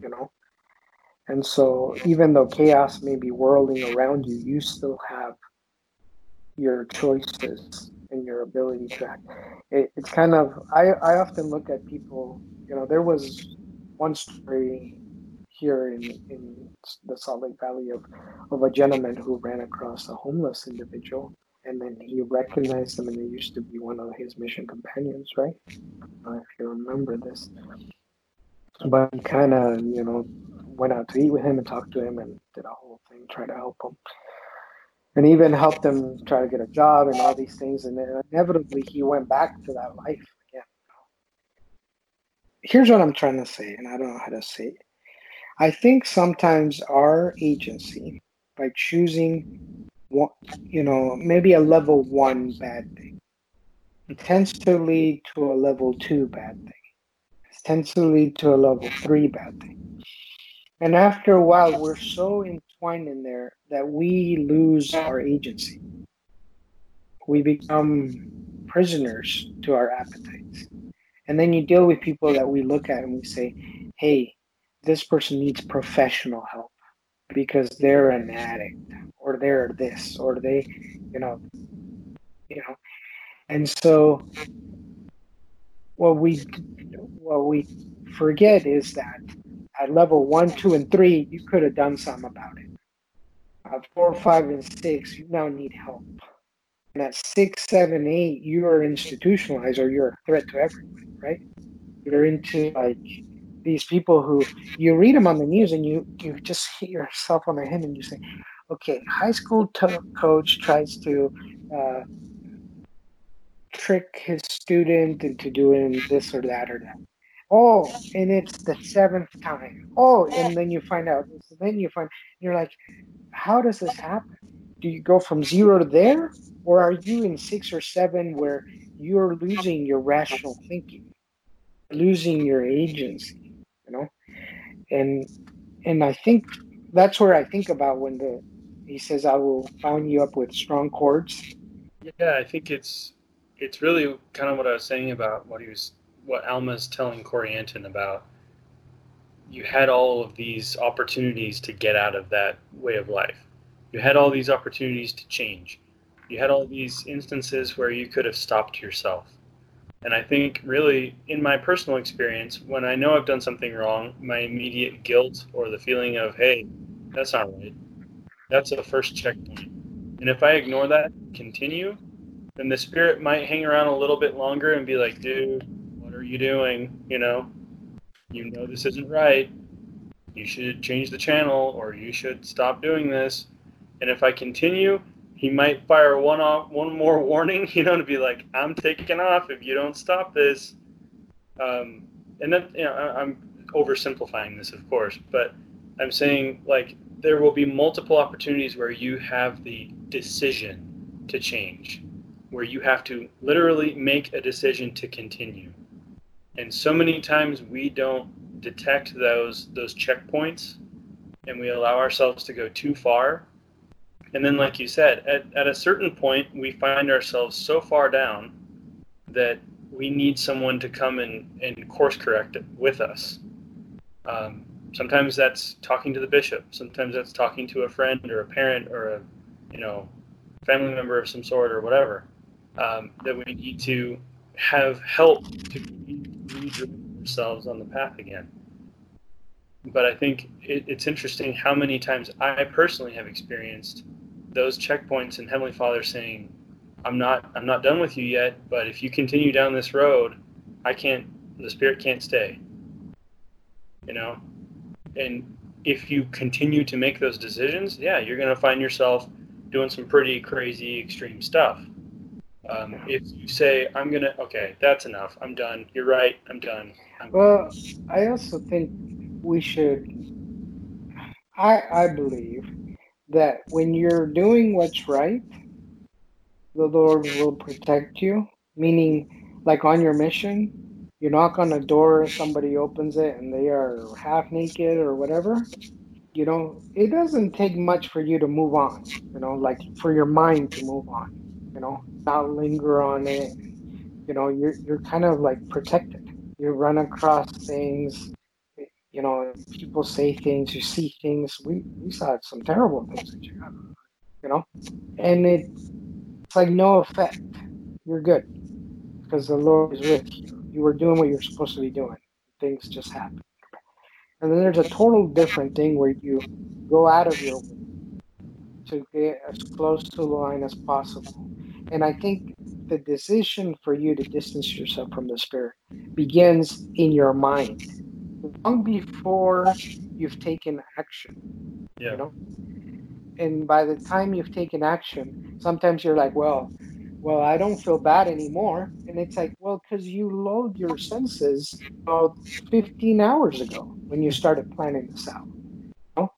you know. And so, even though chaos may be whirling around you, you still have your choices and your ability to act. It, it's kind of, I, I often look at people, you know, there was one story here in, in the Salt Lake Valley of, of a gentleman who ran across a homeless individual and then he recognized them, and they used to be one of his mission companions, right? Uh, if you remember this. But he kind of, you know, went out to eat with him and talked to him and did a whole thing, try to help him. And even helped him try to get a job and all these things. And then inevitably he went back to that life again. Here's what I'm trying to say, and I don't know how to say it. I think sometimes our agency, by choosing, one, you know, maybe a level one bad thing, It tends to lead to a level two bad thing It tends to lead to a level three bad thing. And after a while, we're so entwined in there that we lose our agency. We become prisoners to our appetites. And then you deal with people that we look at and we say, hey, this person needs professional help because they're an addict or they're this or they, you know, you know. And so what we what we forget is that at level one, two, and three, you could have done something about it. uh, four, five, and six, you now need help. And at six, seven, eight, you are institutionalized or you're a threat to everyone, right? You're into like these people who you read them on the news and you you just hit yourself on the head and you say, okay, high school to- coach tries to uh, trick his student into doing this or that or that. Oh, and it's the seventh time. Oh, and then you find out. Then you find you're like, how does this happen? Do you go from zero to there, or are you in six or seven where you're losing your rational thinking, losing your agency? You know, and and I think that's where I think about when the he says, "I will bound you up with strong cords." Yeah, I think it's it's really kind of what I was saying about what he was what Alma's telling Corianton about. You had all of these opportunities to get out of that way of life. You had all these opportunities to change. You had all these instances where you could have stopped yourself. And I think, really, in my personal experience, when I know I've done something wrong, my immediate guilt or the feeling of, hey, that's not right, that's a first checkpoint. And if I ignore that, continue, then the spirit might hang around a little bit longer and be like, dude, what are you doing? You know, you know this isn't right. You should change the channel or you should stop doing this. And if I continue, he might fire one off, one more warning, you know, to be like, I'm taking off if you don't stop this. Um, and then, you know, I'm oversimplifying this, of course, but I'm saying like there will be multiple opportunities where you have the decision to change, where you have to literally make a decision to continue. And so many times we don't detect those those checkpoints and we allow ourselves to go too far. And then like you said, at, at a certain point we find ourselves so far down that we need someone to come and, and course correct it with us. Um, sometimes that's talking to the bishop sometimes that's talking to a friend or a parent or a you know family member of some sort or whatever um, that we need to have help to redirect ourselves on the path again but i think it, it's interesting how many times i personally have experienced those checkpoints and heavenly father saying i'm not i'm not done with you yet but if you continue down this road i can't the spirit can't stay you know and if you continue to make those decisions, yeah, you're going to find yourself doing some pretty crazy, extreme stuff. Um, if you say, I'm going to, okay, that's enough. I'm done. You're right. I'm done. I'm well, I also think we should, I, I believe that when you're doing what's right, the Lord will protect you, meaning, like on your mission, you knock on a door, somebody opens it, and they are half naked or whatever. You know, it doesn't take much for you to move on. You know, like for your mind to move on. You know, not linger on it. You know, you're you're kind of like protected. You run across things. You know, people say things, you see things. We we saw some terrible things in Chicago. You know, and it, it's like no effect. You're good because the Lord is with you you were doing what you're supposed to be doing. Things just happen. And then there's a total different thing where you go out of your way to get as close to the line as possible. And I think the decision for you to distance yourself from the spirit begins in your mind long before you've taken action. Yeah. You know? And by the time you've taken action, sometimes you're like, well, well, I don't feel bad anymore. And it's like, well, because you lulled your senses about 15 hours ago when you started planning this out. You know?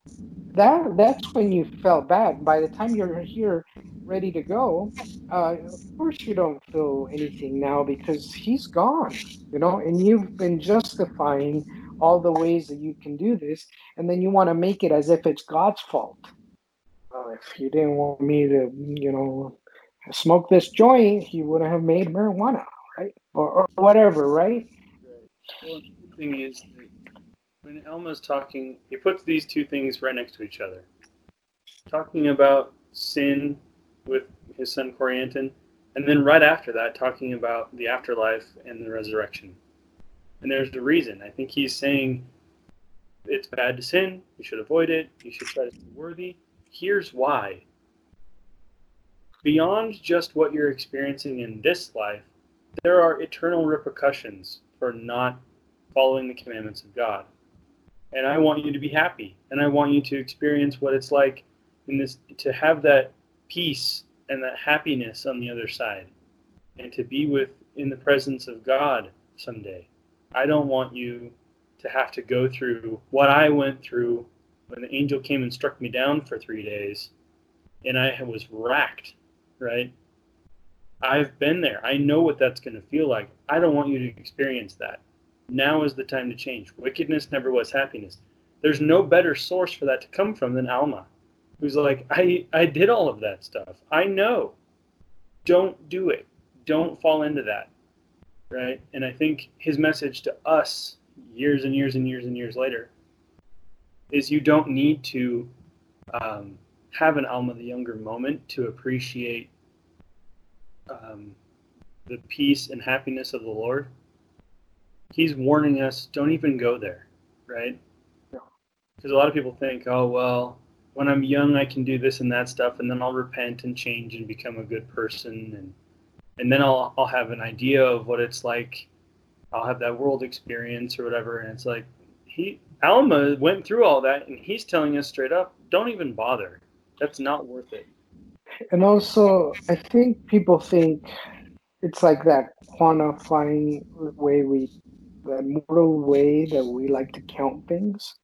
That that's when you felt bad. By the time you're here, ready to go, uh, of course you don't feel anything now because he's gone. You know, and you've been justifying all the ways that you can do this, and then you want to make it as if it's God's fault. Well, if you didn't want me to, you know, smoke this joint, he wouldn't have made marijuana, right? Or, or whatever, right? Well, the thing is, when Alma's talking, he puts these two things right next to each other. Talking about sin with his son Corianton, and then right after that, talking about the afterlife and the resurrection. And there's the reason. I think he's saying it's bad to sin. You should avoid it. You should try to be worthy. here's why. Beyond just what you're experiencing in this life, there are eternal repercussions for not following the commandments of God. And I want you to be happy, and I want you to experience what it's like in this to have that peace and that happiness on the other side, and to be with in the presence of God someday. I don't want you to have to go through what I went through when the angel came and struck me down for three days, and I was racked, right? I've been there. I know what that's going to feel like. I don't want you to experience that. Now is the time to change. Wickedness never was happiness. There's no better source for that to come from than Alma, who's like, I, I did all of that stuff. I know. Don't do it. Don't fall into that. Right? And I think his message to us years and years and years and years later is you don't need to um, have an Alma the Younger moment to appreciate um, the peace and happiness of the Lord. He's warning us don't even go there, right? Because a lot of people think, oh, well, when I'm young, I can do this and that stuff, and then I'll repent and change and become a good person, and and then I'll I'll have an idea of what it's like. I'll have that world experience or whatever, and it's like he Alma went through all that, and he's telling us straight up, don't even bother. That's not worth it. And also, I think people think it's like that quantifying way we, that mortal way that we like to count things.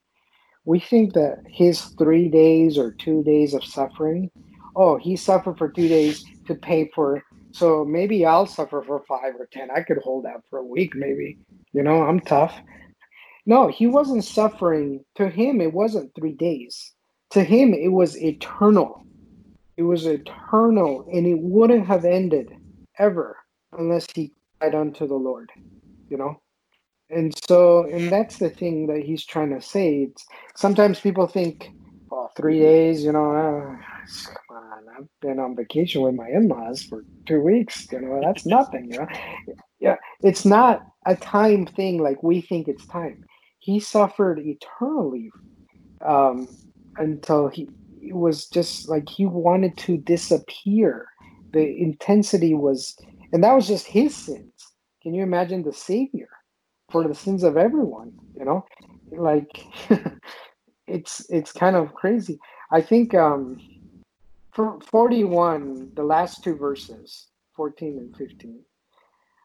We think that his three days or two days of suffering, oh, he suffered for two days to pay for, so maybe I'll suffer for five or ten. I could hold out for a week, maybe. You know, I'm tough. No, he wasn't suffering. To him, it wasn't three days. To him, it was eternal. It was eternal, and it wouldn't have ended ever unless he cried unto the Lord, you know? And so, and that's the thing that he's trying to say. It's, sometimes people think, well, three days, you know, uh, I've been on vacation with my in laws for two weeks, you know, that's nothing, you know? Yeah, it's not a time thing like we think it's time he suffered eternally um, until he it was just like he wanted to disappear. The intensity was, and that was just his sins. Can you imagine the Savior for the sins of everyone? You know, like it's it's kind of crazy. I think um, for forty one, the last two verses, fourteen and fifteen,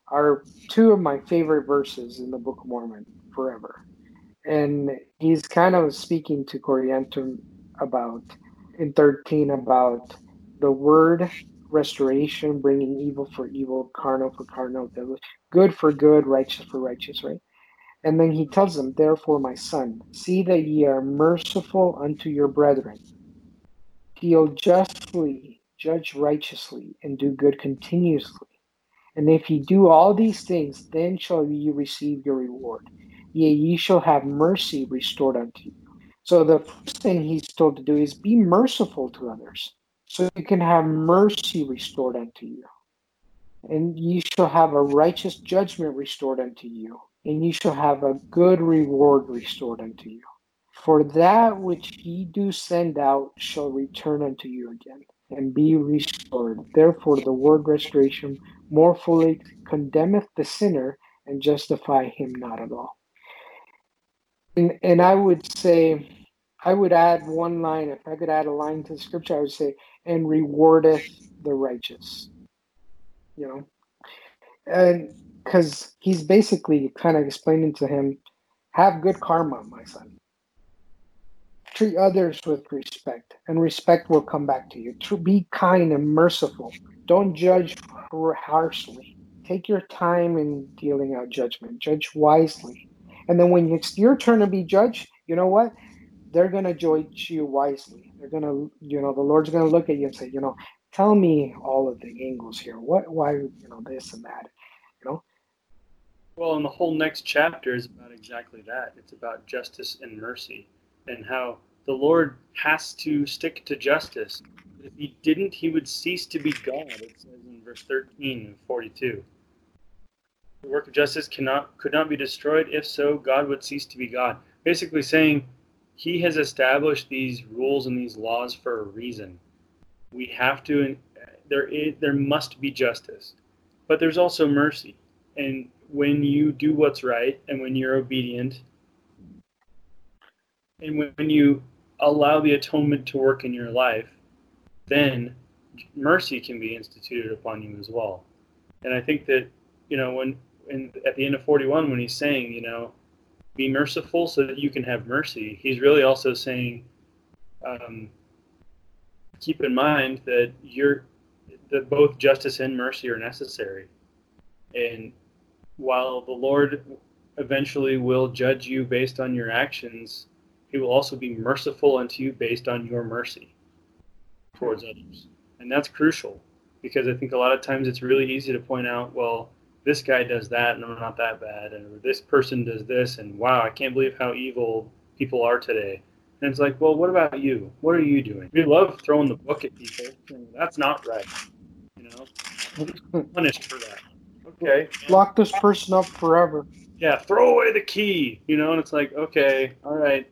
are two of my favorite verses in the Book of Mormon forever and he's kind of speaking to Corianton about in 13 about the word restoration, bringing evil for evil, carnal for carnal, good for good, righteous for righteous, right? And then he tells them, Therefore, my son, see that ye are merciful unto your brethren, deal justly, judge righteously, and do good continuously. And if ye do all these things, then shall ye receive your reward yea, ye shall have mercy restored unto you. So the first thing he's told to do is be merciful to others, so you can have mercy restored unto you. And ye shall have a righteous judgment restored unto you, and ye shall have a good reward restored unto you. For that which ye do send out shall return unto you again, and be restored. Therefore the word restoration more fully condemneth the sinner, and justify him not at all. And, and I would say, I would add one line. If I could add a line to the scripture, I would say, and rewardeth the righteous. You know? And because he's basically kind of explaining to him, have good karma, my son. Treat others with respect, and respect will come back to you. Be kind and merciful. Don't judge harshly. Take your time in dealing out judgment. Judge wisely and then when it's your turn to be judged, you know what? They're going to judge you wisely. They're going to, you know, the Lord's going to look at you and say, you know, tell me all of the angles here. What, why, you know, this and that, you know? Well, and the whole next chapter is about exactly that. It's about justice and mercy and how the Lord has to stick to justice. If he didn't, he would cease to be God. It says in verse 13 of 42. The work of justice cannot could not be destroyed. If so, God would cease to be God. Basically saying, he has established these rules and these laws for a reason. We have to there is there must be justice, but there's also mercy. And when you do what's right and when you're obedient and when you allow the atonement to work in your life, then mercy can be instituted upon you as well. And I think that, you know, when, when at the end of 41, when he's saying, you know, be merciful so that you can have mercy, he's really also saying, um, keep in mind that you're that both justice and mercy are necessary. And while the Lord eventually will judge you based on your actions, he will also be merciful unto you based on your mercy towards hmm. others. And that's crucial because I think a lot of times it's really easy to point out, well, this guy does that and I'm not that bad, and this person does this, and wow, I can't believe how evil people are today. And it's like, well, what about you? What are you doing? We love throwing the book at people. That's not right. You know, punished for that. Okay. Lock this person up forever. Yeah, throw away the key. You know, and it's like, okay, all right,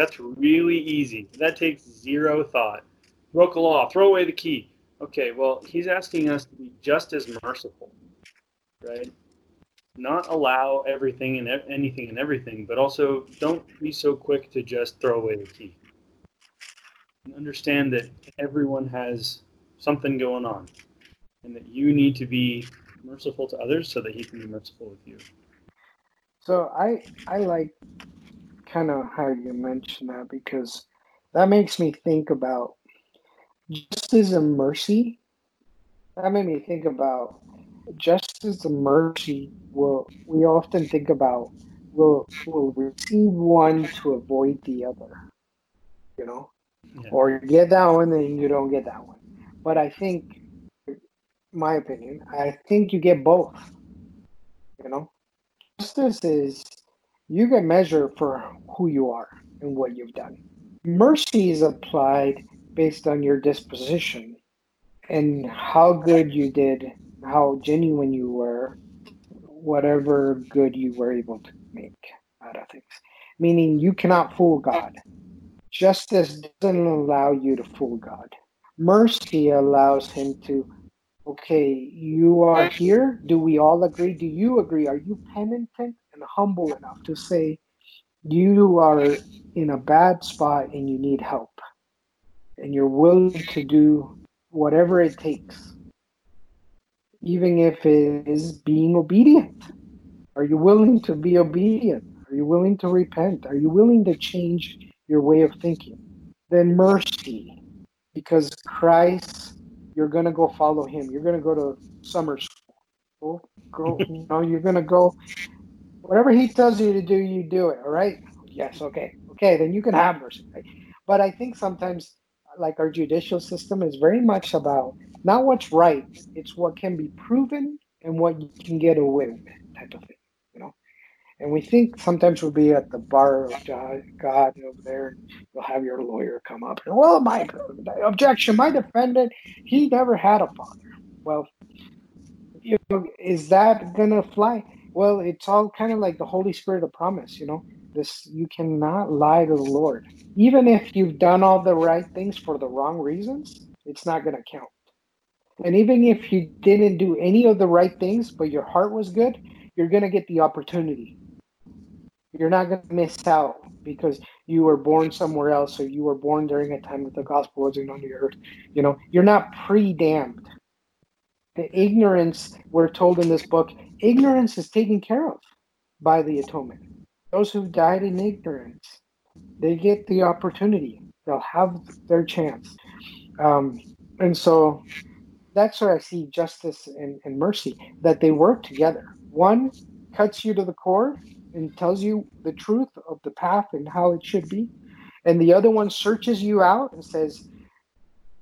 that's really easy. That takes zero thought. Broke a law, throw away the key. Okay, well, he's asking us to be just as merciful, right? Not allow everything and anything and everything, but also don't be so quick to just throw away the key. And understand that everyone has something going on, and that you need to be merciful to others so that he can be merciful with you. So I I like kind of how you mention that because that makes me think about justice and mercy. That made me think about justice and mercy. Will we often think about will will receive one to avoid the other, you know, yeah. or you get that one and you don't get that one. But I think, my opinion, I think you get both. You know, justice is you get measured for who you are and what you've done. Mercy is applied based on your disposition and how good you did, how genuine you were, whatever good you were able to make out of things. Meaning you cannot fool God. Justice doesn't allow you to fool God. Mercy allows him to, okay, you are here. Do we all agree? Do you agree? Are you penitent? And humble enough to say, you are in a bad spot and you need help. And you're willing to do whatever it takes, even if it is being obedient. Are you willing to be obedient? Are you willing to repent? Are you willing to change your way of thinking? Then mercy, because Christ, you're going to go follow him. You're going to go to summer school. Oh, go, you know, you're going to go whatever he tells you to do, you do it. All right. Yes. Okay. Okay. Then you can have mercy. Right? But I think sometimes, like our judicial system, is very much about not what's right; it's what can be proven and what you can get away with, type of thing. You know. And we think sometimes we'll be at the bar of God, over there. And you'll have your lawyer come up and, well, my objection, my defendant, he never had a father. Well, you know, is that gonna fly? Well, it's all kind of like the Holy Spirit of promise, you know. This you cannot lie to the Lord. Even if you've done all the right things for the wrong reasons, it's not going to count. And even if you didn't do any of the right things, but your heart was good, you're going to get the opportunity. You're not going to miss out because you were born somewhere else or you were born during a time that the gospel wasn't on the earth. You know, you're not pre damned. The ignorance, we're told in this book, ignorance is taken care of by the atonement. Those who died in ignorance, they get the opportunity. They'll have their chance. Um, and so that's where I see justice and, and mercy, that they work together. One cuts you to the core and tells you the truth of the path and how it should be. And the other one searches you out and says,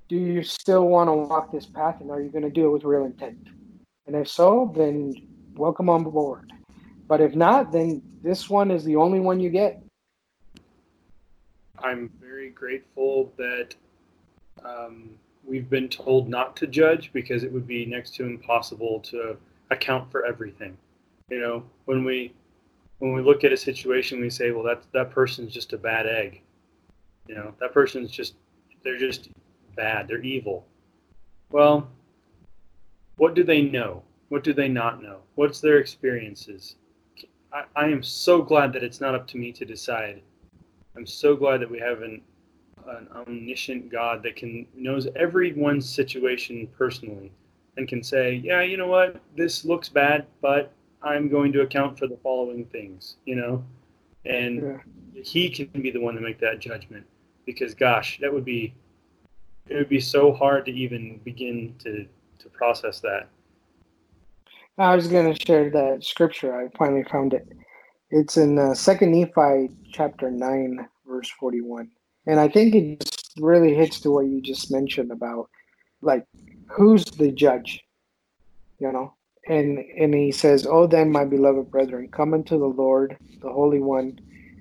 Do you still want to walk this path? And are you going to do it with real intent? And if so, then welcome on board. But if not, then this one is the only one you get. I'm very grateful that um, we've been told not to judge because it would be next to impossible to account for everything. You know, when we when we look at a situation, we say, well, that that person's just a bad egg. You know, that person's just, they're just bad. They're evil. Well, what do they know? What do they not know? What's their experiences? I, I am so glad that it's not up to me to decide. I'm so glad that we have an, an omniscient God that can knows everyone's situation personally and can say, yeah, you know what, this looks bad, but I'm going to account for the following things, you know, and yeah. he can be the one to make that judgment because, gosh, that would be it would be so hard to even begin to to process that. I was going to share that scripture. I finally found it. It's in uh, Second Nephi chapter nine, verse forty-one, and I think it just really hits to what you just mentioned about like who's the judge, you know, and and he says, "Oh, then, my beloved brethren, come unto the Lord, the Holy One,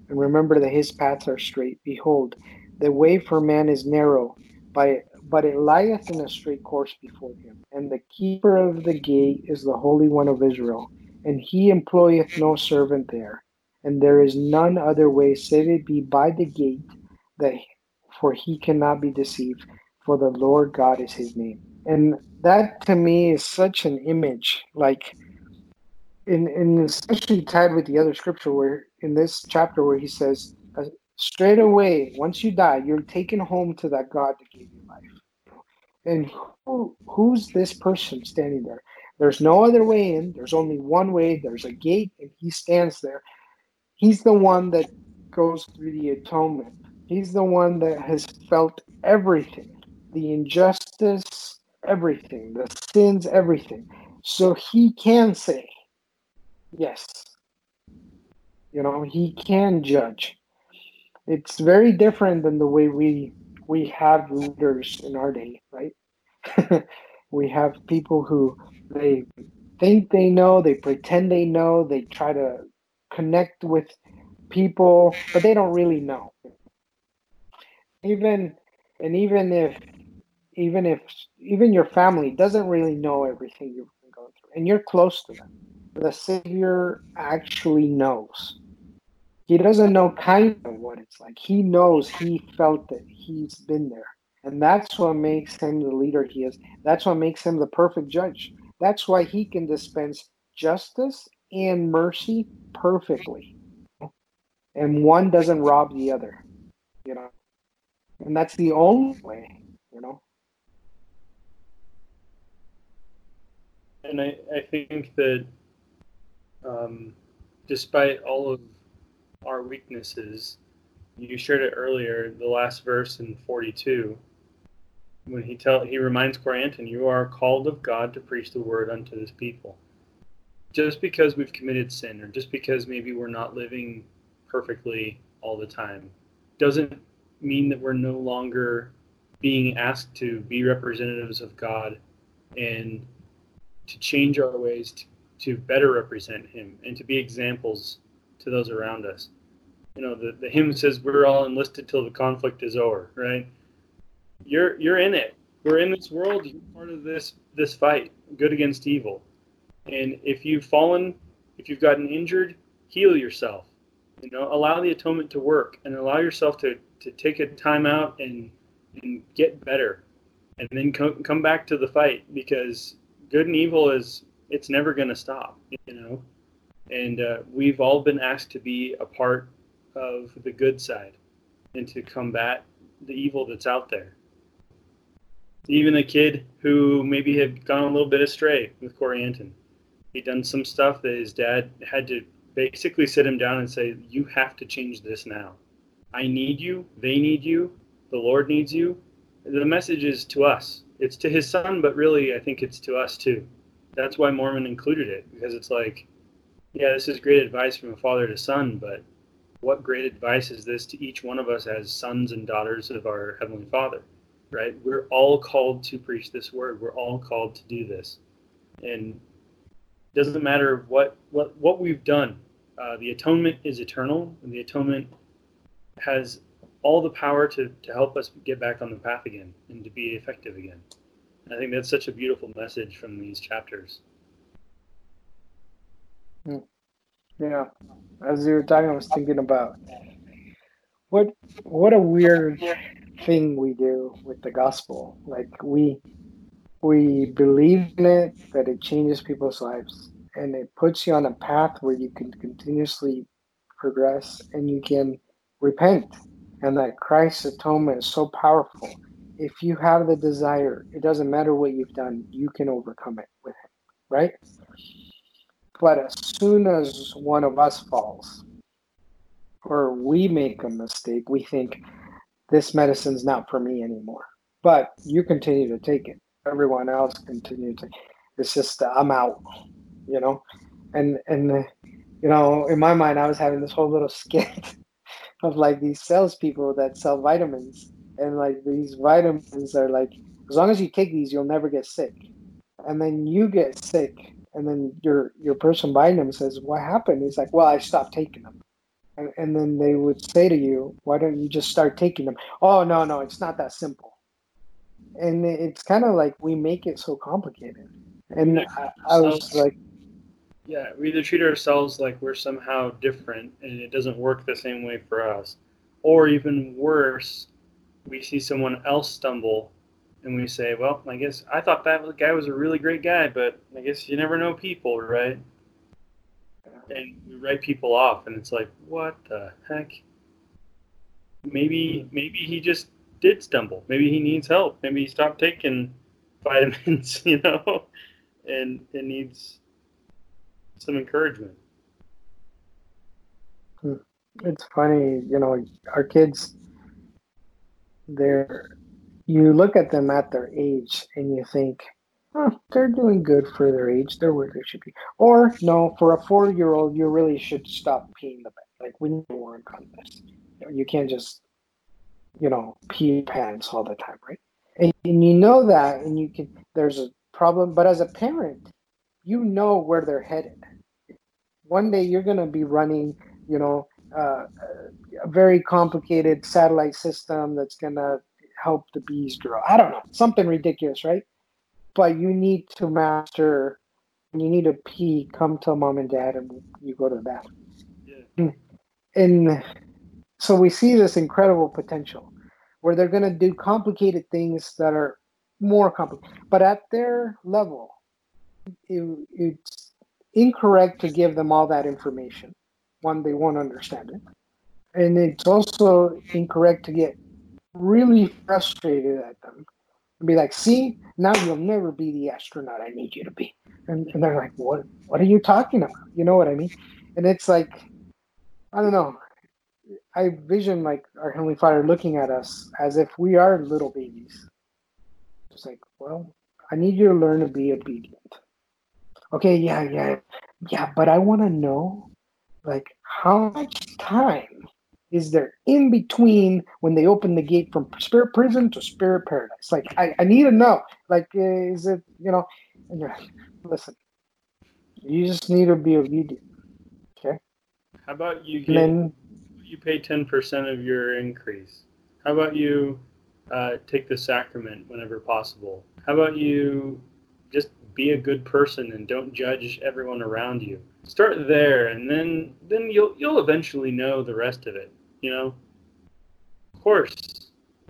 and remember that His paths are straight. Behold, the way for man is narrow, by but it lieth in a straight course before him. And the keeper of the gate is the Holy One of Israel, and he employeth no servant there. And there is none other way save it be by the gate, that for he cannot be deceived, for the Lord God is his name. And that to me is such an image, like in, in especially tied with the other scripture where in this chapter where he says, uh, straight away, once you die, you're taken home to that God that gave you life. And who, who's this person standing there? There's no other way in. There's only one way. There's a gate, and he stands there. He's the one that goes through the atonement. He's the one that has felt everything the injustice, everything, the sins, everything. So he can say, yes. You know, he can judge. It's very different than the way we we have leaders in our day, right? we have people who they think they know, they pretend they know, they try to connect with people, but they don't really know. Even and even if even if even your family doesn't really know everything you've been going through and you're close to them, the Savior actually knows. He doesn't know kind of what it's like. He knows he felt it. He's been there. And that's what makes him the leader he is. That's what makes him the perfect judge. That's why he can dispense justice and mercy perfectly. And one doesn't rob the other, you know. And that's the only way, you know. And I, I think that um, despite all of our weaknesses, you shared it earlier, the last verse in 42, when he tell he reminds Corianton, you are called of God to preach the word unto this people. Just because we've committed sin, or just because maybe we're not living perfectly all the time, doesn't mean that we're no longer being asked to be representatives of God and to change our ways to, to better represent Him and to be examples to those around us. You know, the, the hymn says we're all enlisted till the conflict is over, right? You're you're in it. We're in this world. You're part of this this fight, good against evil. And if you've fallen, if you've gotten injured, heal yourself. You know, allow the atonement to work and allow yourself to, to take a time out and and get better and then come come back to the fight because good and evil is it's never going to stop you know and uh, we've all been asked to be a part of the good side and to combat the evil that's out there even a kid who maybe had gone a little bit astray with Corianton, He'd done some stuff that his dad had to basically sit him down and say, You have to change this now. I need you. They need you. The Lord needs you. The message is to us. It's to his son, but really, I think it's to us too. That's why Mormon included it, because it's like, yeah, this is great advice from a father to son, but what great advice is this to each one of us as sons and daughters of our Heavenly Father? right? We're all called to preach this word. We're all called to do this, and it doesn't matter what what what we've done. Uh, the atonement is eternal, and the atonement has all the power to, to help us get back on the path again and to be effective again. And I think that's such a beautiful message from these chapters. Yeah, as you were talking, I was thinking about what what a weird thing we do with the gospel. Like we we believe in it that it changes people's lives and it puts you on a path where you can continuously progress and you can repent and that Christ's atonement is so powerful. If you have the desire, it doesn't matter what you've done, you can overcome it with him, right? But as soon as one of us falls or we make a mistake, we think this medicine's not for me anymore. But you continue to take it. Everyone else continue to. It's just uh, I'm out, you know, and and uh, you know in my mind I was having this whole little skit of like these salespeople that sell vitamins, and like these vitamins are like as long as you take these you'll never get sick, and then you get sick, and then your your person buying them says what happened? He's like, well I stopped taking them and, and then they would say to you, "Why don't you just start taking them?" Oh no, no, it's not that simple. And it's kind of like we make it so complicated. And I, I was like, yeah, we either treat ourselves like we're somehow different and it doesn't work the same way for us, or even worse, we see someone else stumble and we say, well, I guess I thought that guy was a really great guy, but I guess you never know people, right? and we write people off, and it's like, what the heck? Maybe maybe he just did stumble. Maybe he needs help. Maybe he stopped taking vitamins, you know, and it needs some encouragement. It's funny, you know, our kids. They're you look at them at their age, and you think oh, they're doing good for their age. They're where they should be. Or no, for a four-year-old, you really should stop peeing the bed. Like we need to work on this. You can't just, you know, pee pants all the time, right? And, and you know that, and you can. There's a problem, but as a parent, you know where they're headed. One day you're going to be running, you know, uh, a very complicated satellite system that's going to help the bees grow. I don't know, something ridiculous, right? but you need to master you need to pee come to mom and dad and you go to the bathroom yeah. Hmm. and, so we see this incredible potential where they're going to do complicated things that are more complicated but at their level it, it's incorrect to give them all that information one they won't understand it and it's also incorrect to get really frustrated at them and be like, see, now you'll never be the astronaut I need you to be. And, and they're like, what, what are you talking about? You know what I mean? And it's like, I don't know. I vision like our Heavenly Father looking at us as if we are little babies. Just like, well, I need you to learn to be obedient. Okay, yeah, yeah, yeah, but I want to know, like, how much time is there in between when they open the gate from spirit prison to spirit paradise? Like, I, I need to know. Like, is it, you know, listen, you just need to be obedient. Okay. How about you get, then, you pay 10% of your increase? How about you uh, take the sacrament whenever possible? How about you just be a good person and don't judge everyone around you? Start there, and then then you'll you'll eventually know the rest of it you know? Of course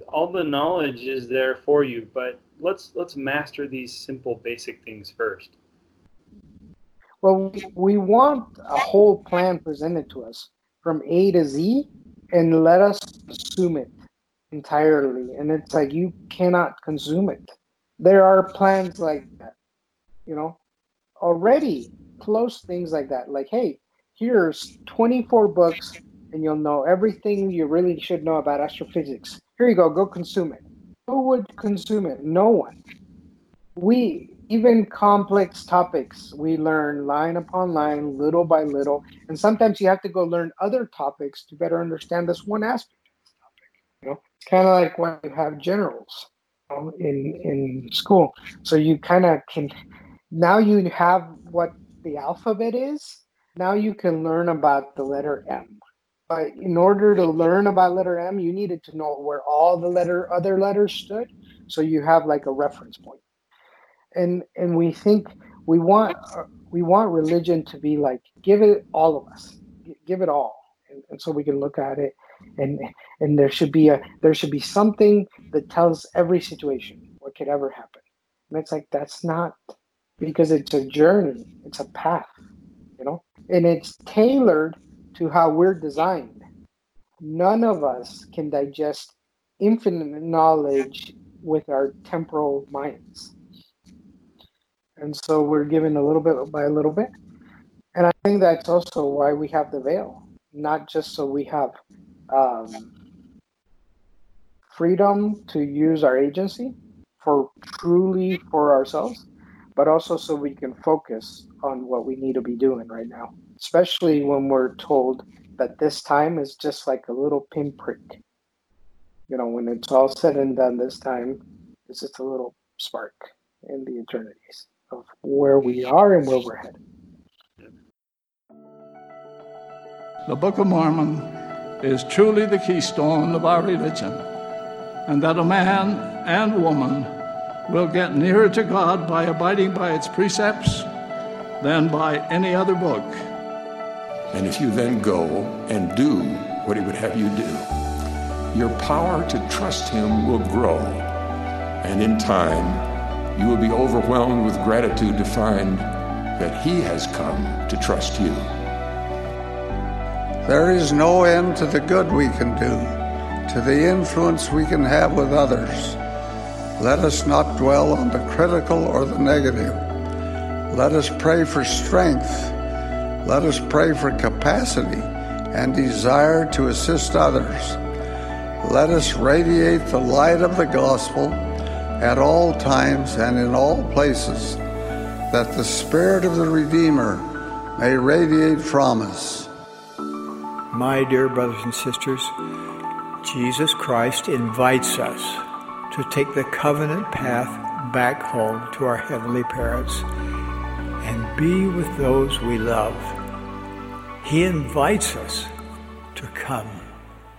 all the knowledge is there for you but let's let's master these simple basic things first. Well we want a whole plan presented to us from a to z and let us consume it entirely. And it's like you cannot consume it. There are plans like that you know? Already close things like that. Like hey here's 24 books and you'll know everything you really should know about astrophysics. Here you go, go consume it. Who would consume it? No one. We, even complex topics, we learn line upon line, little by little. And sometimes you have to go learn other topics to better understand this one aspect of this topic. You know, it's kind of like when you have generals in in school. So you kind of can now you have what the alphabet is. Now you can learn about the letter M but in order to learn about letter M, you needed to know where all the letter other letters stood, so you have like a reference point. And and we think we want uh, we want religion to be like give it all of us, give it all, and, and so we can look at it and and there should be a there should be something that tells every situation what could ever happen. And it's like that's not because it's a journey it's a path you know? And it's tailored to how we're designed. None of us can digest infinite knowledge with our temporal minds. And so we're given a little bit by a little bit. And i think that's also why we have the veil. Not just so we have um, freedom to use our agency for truly for ourselves, but also so we can focus on what we need to be doing right now, especially when we're told that this time is just like a little pinprick. You know, when it's all said and done, this time is just a little spark in the eternities of where we are and where we're headed. The Book of Mormon is truly the keystone of our religion, and that a man and woman will get nearer to God by abiding by its precepts than by any other book. And if you then go and do what He would have you do, your power to trust Him will grow. And in time, you will be overwhelmed with gratitude to find that He has come to trust you. There is no end to the good we can do, to the influence we can have with others. Let us not dwell on the critical or the negative. Let us pray for strength. Let us pray for capacity and desire to assist others. Let us radiate the light of the gospel at all times and in all places, that the Spirit of the Redeemer may radiate from us. My dear brothers and sisters, Jesus Christ invites us to take the covenant path back home to our heavenly parents and be with those we love. He invites us to come,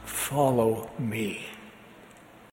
follow me.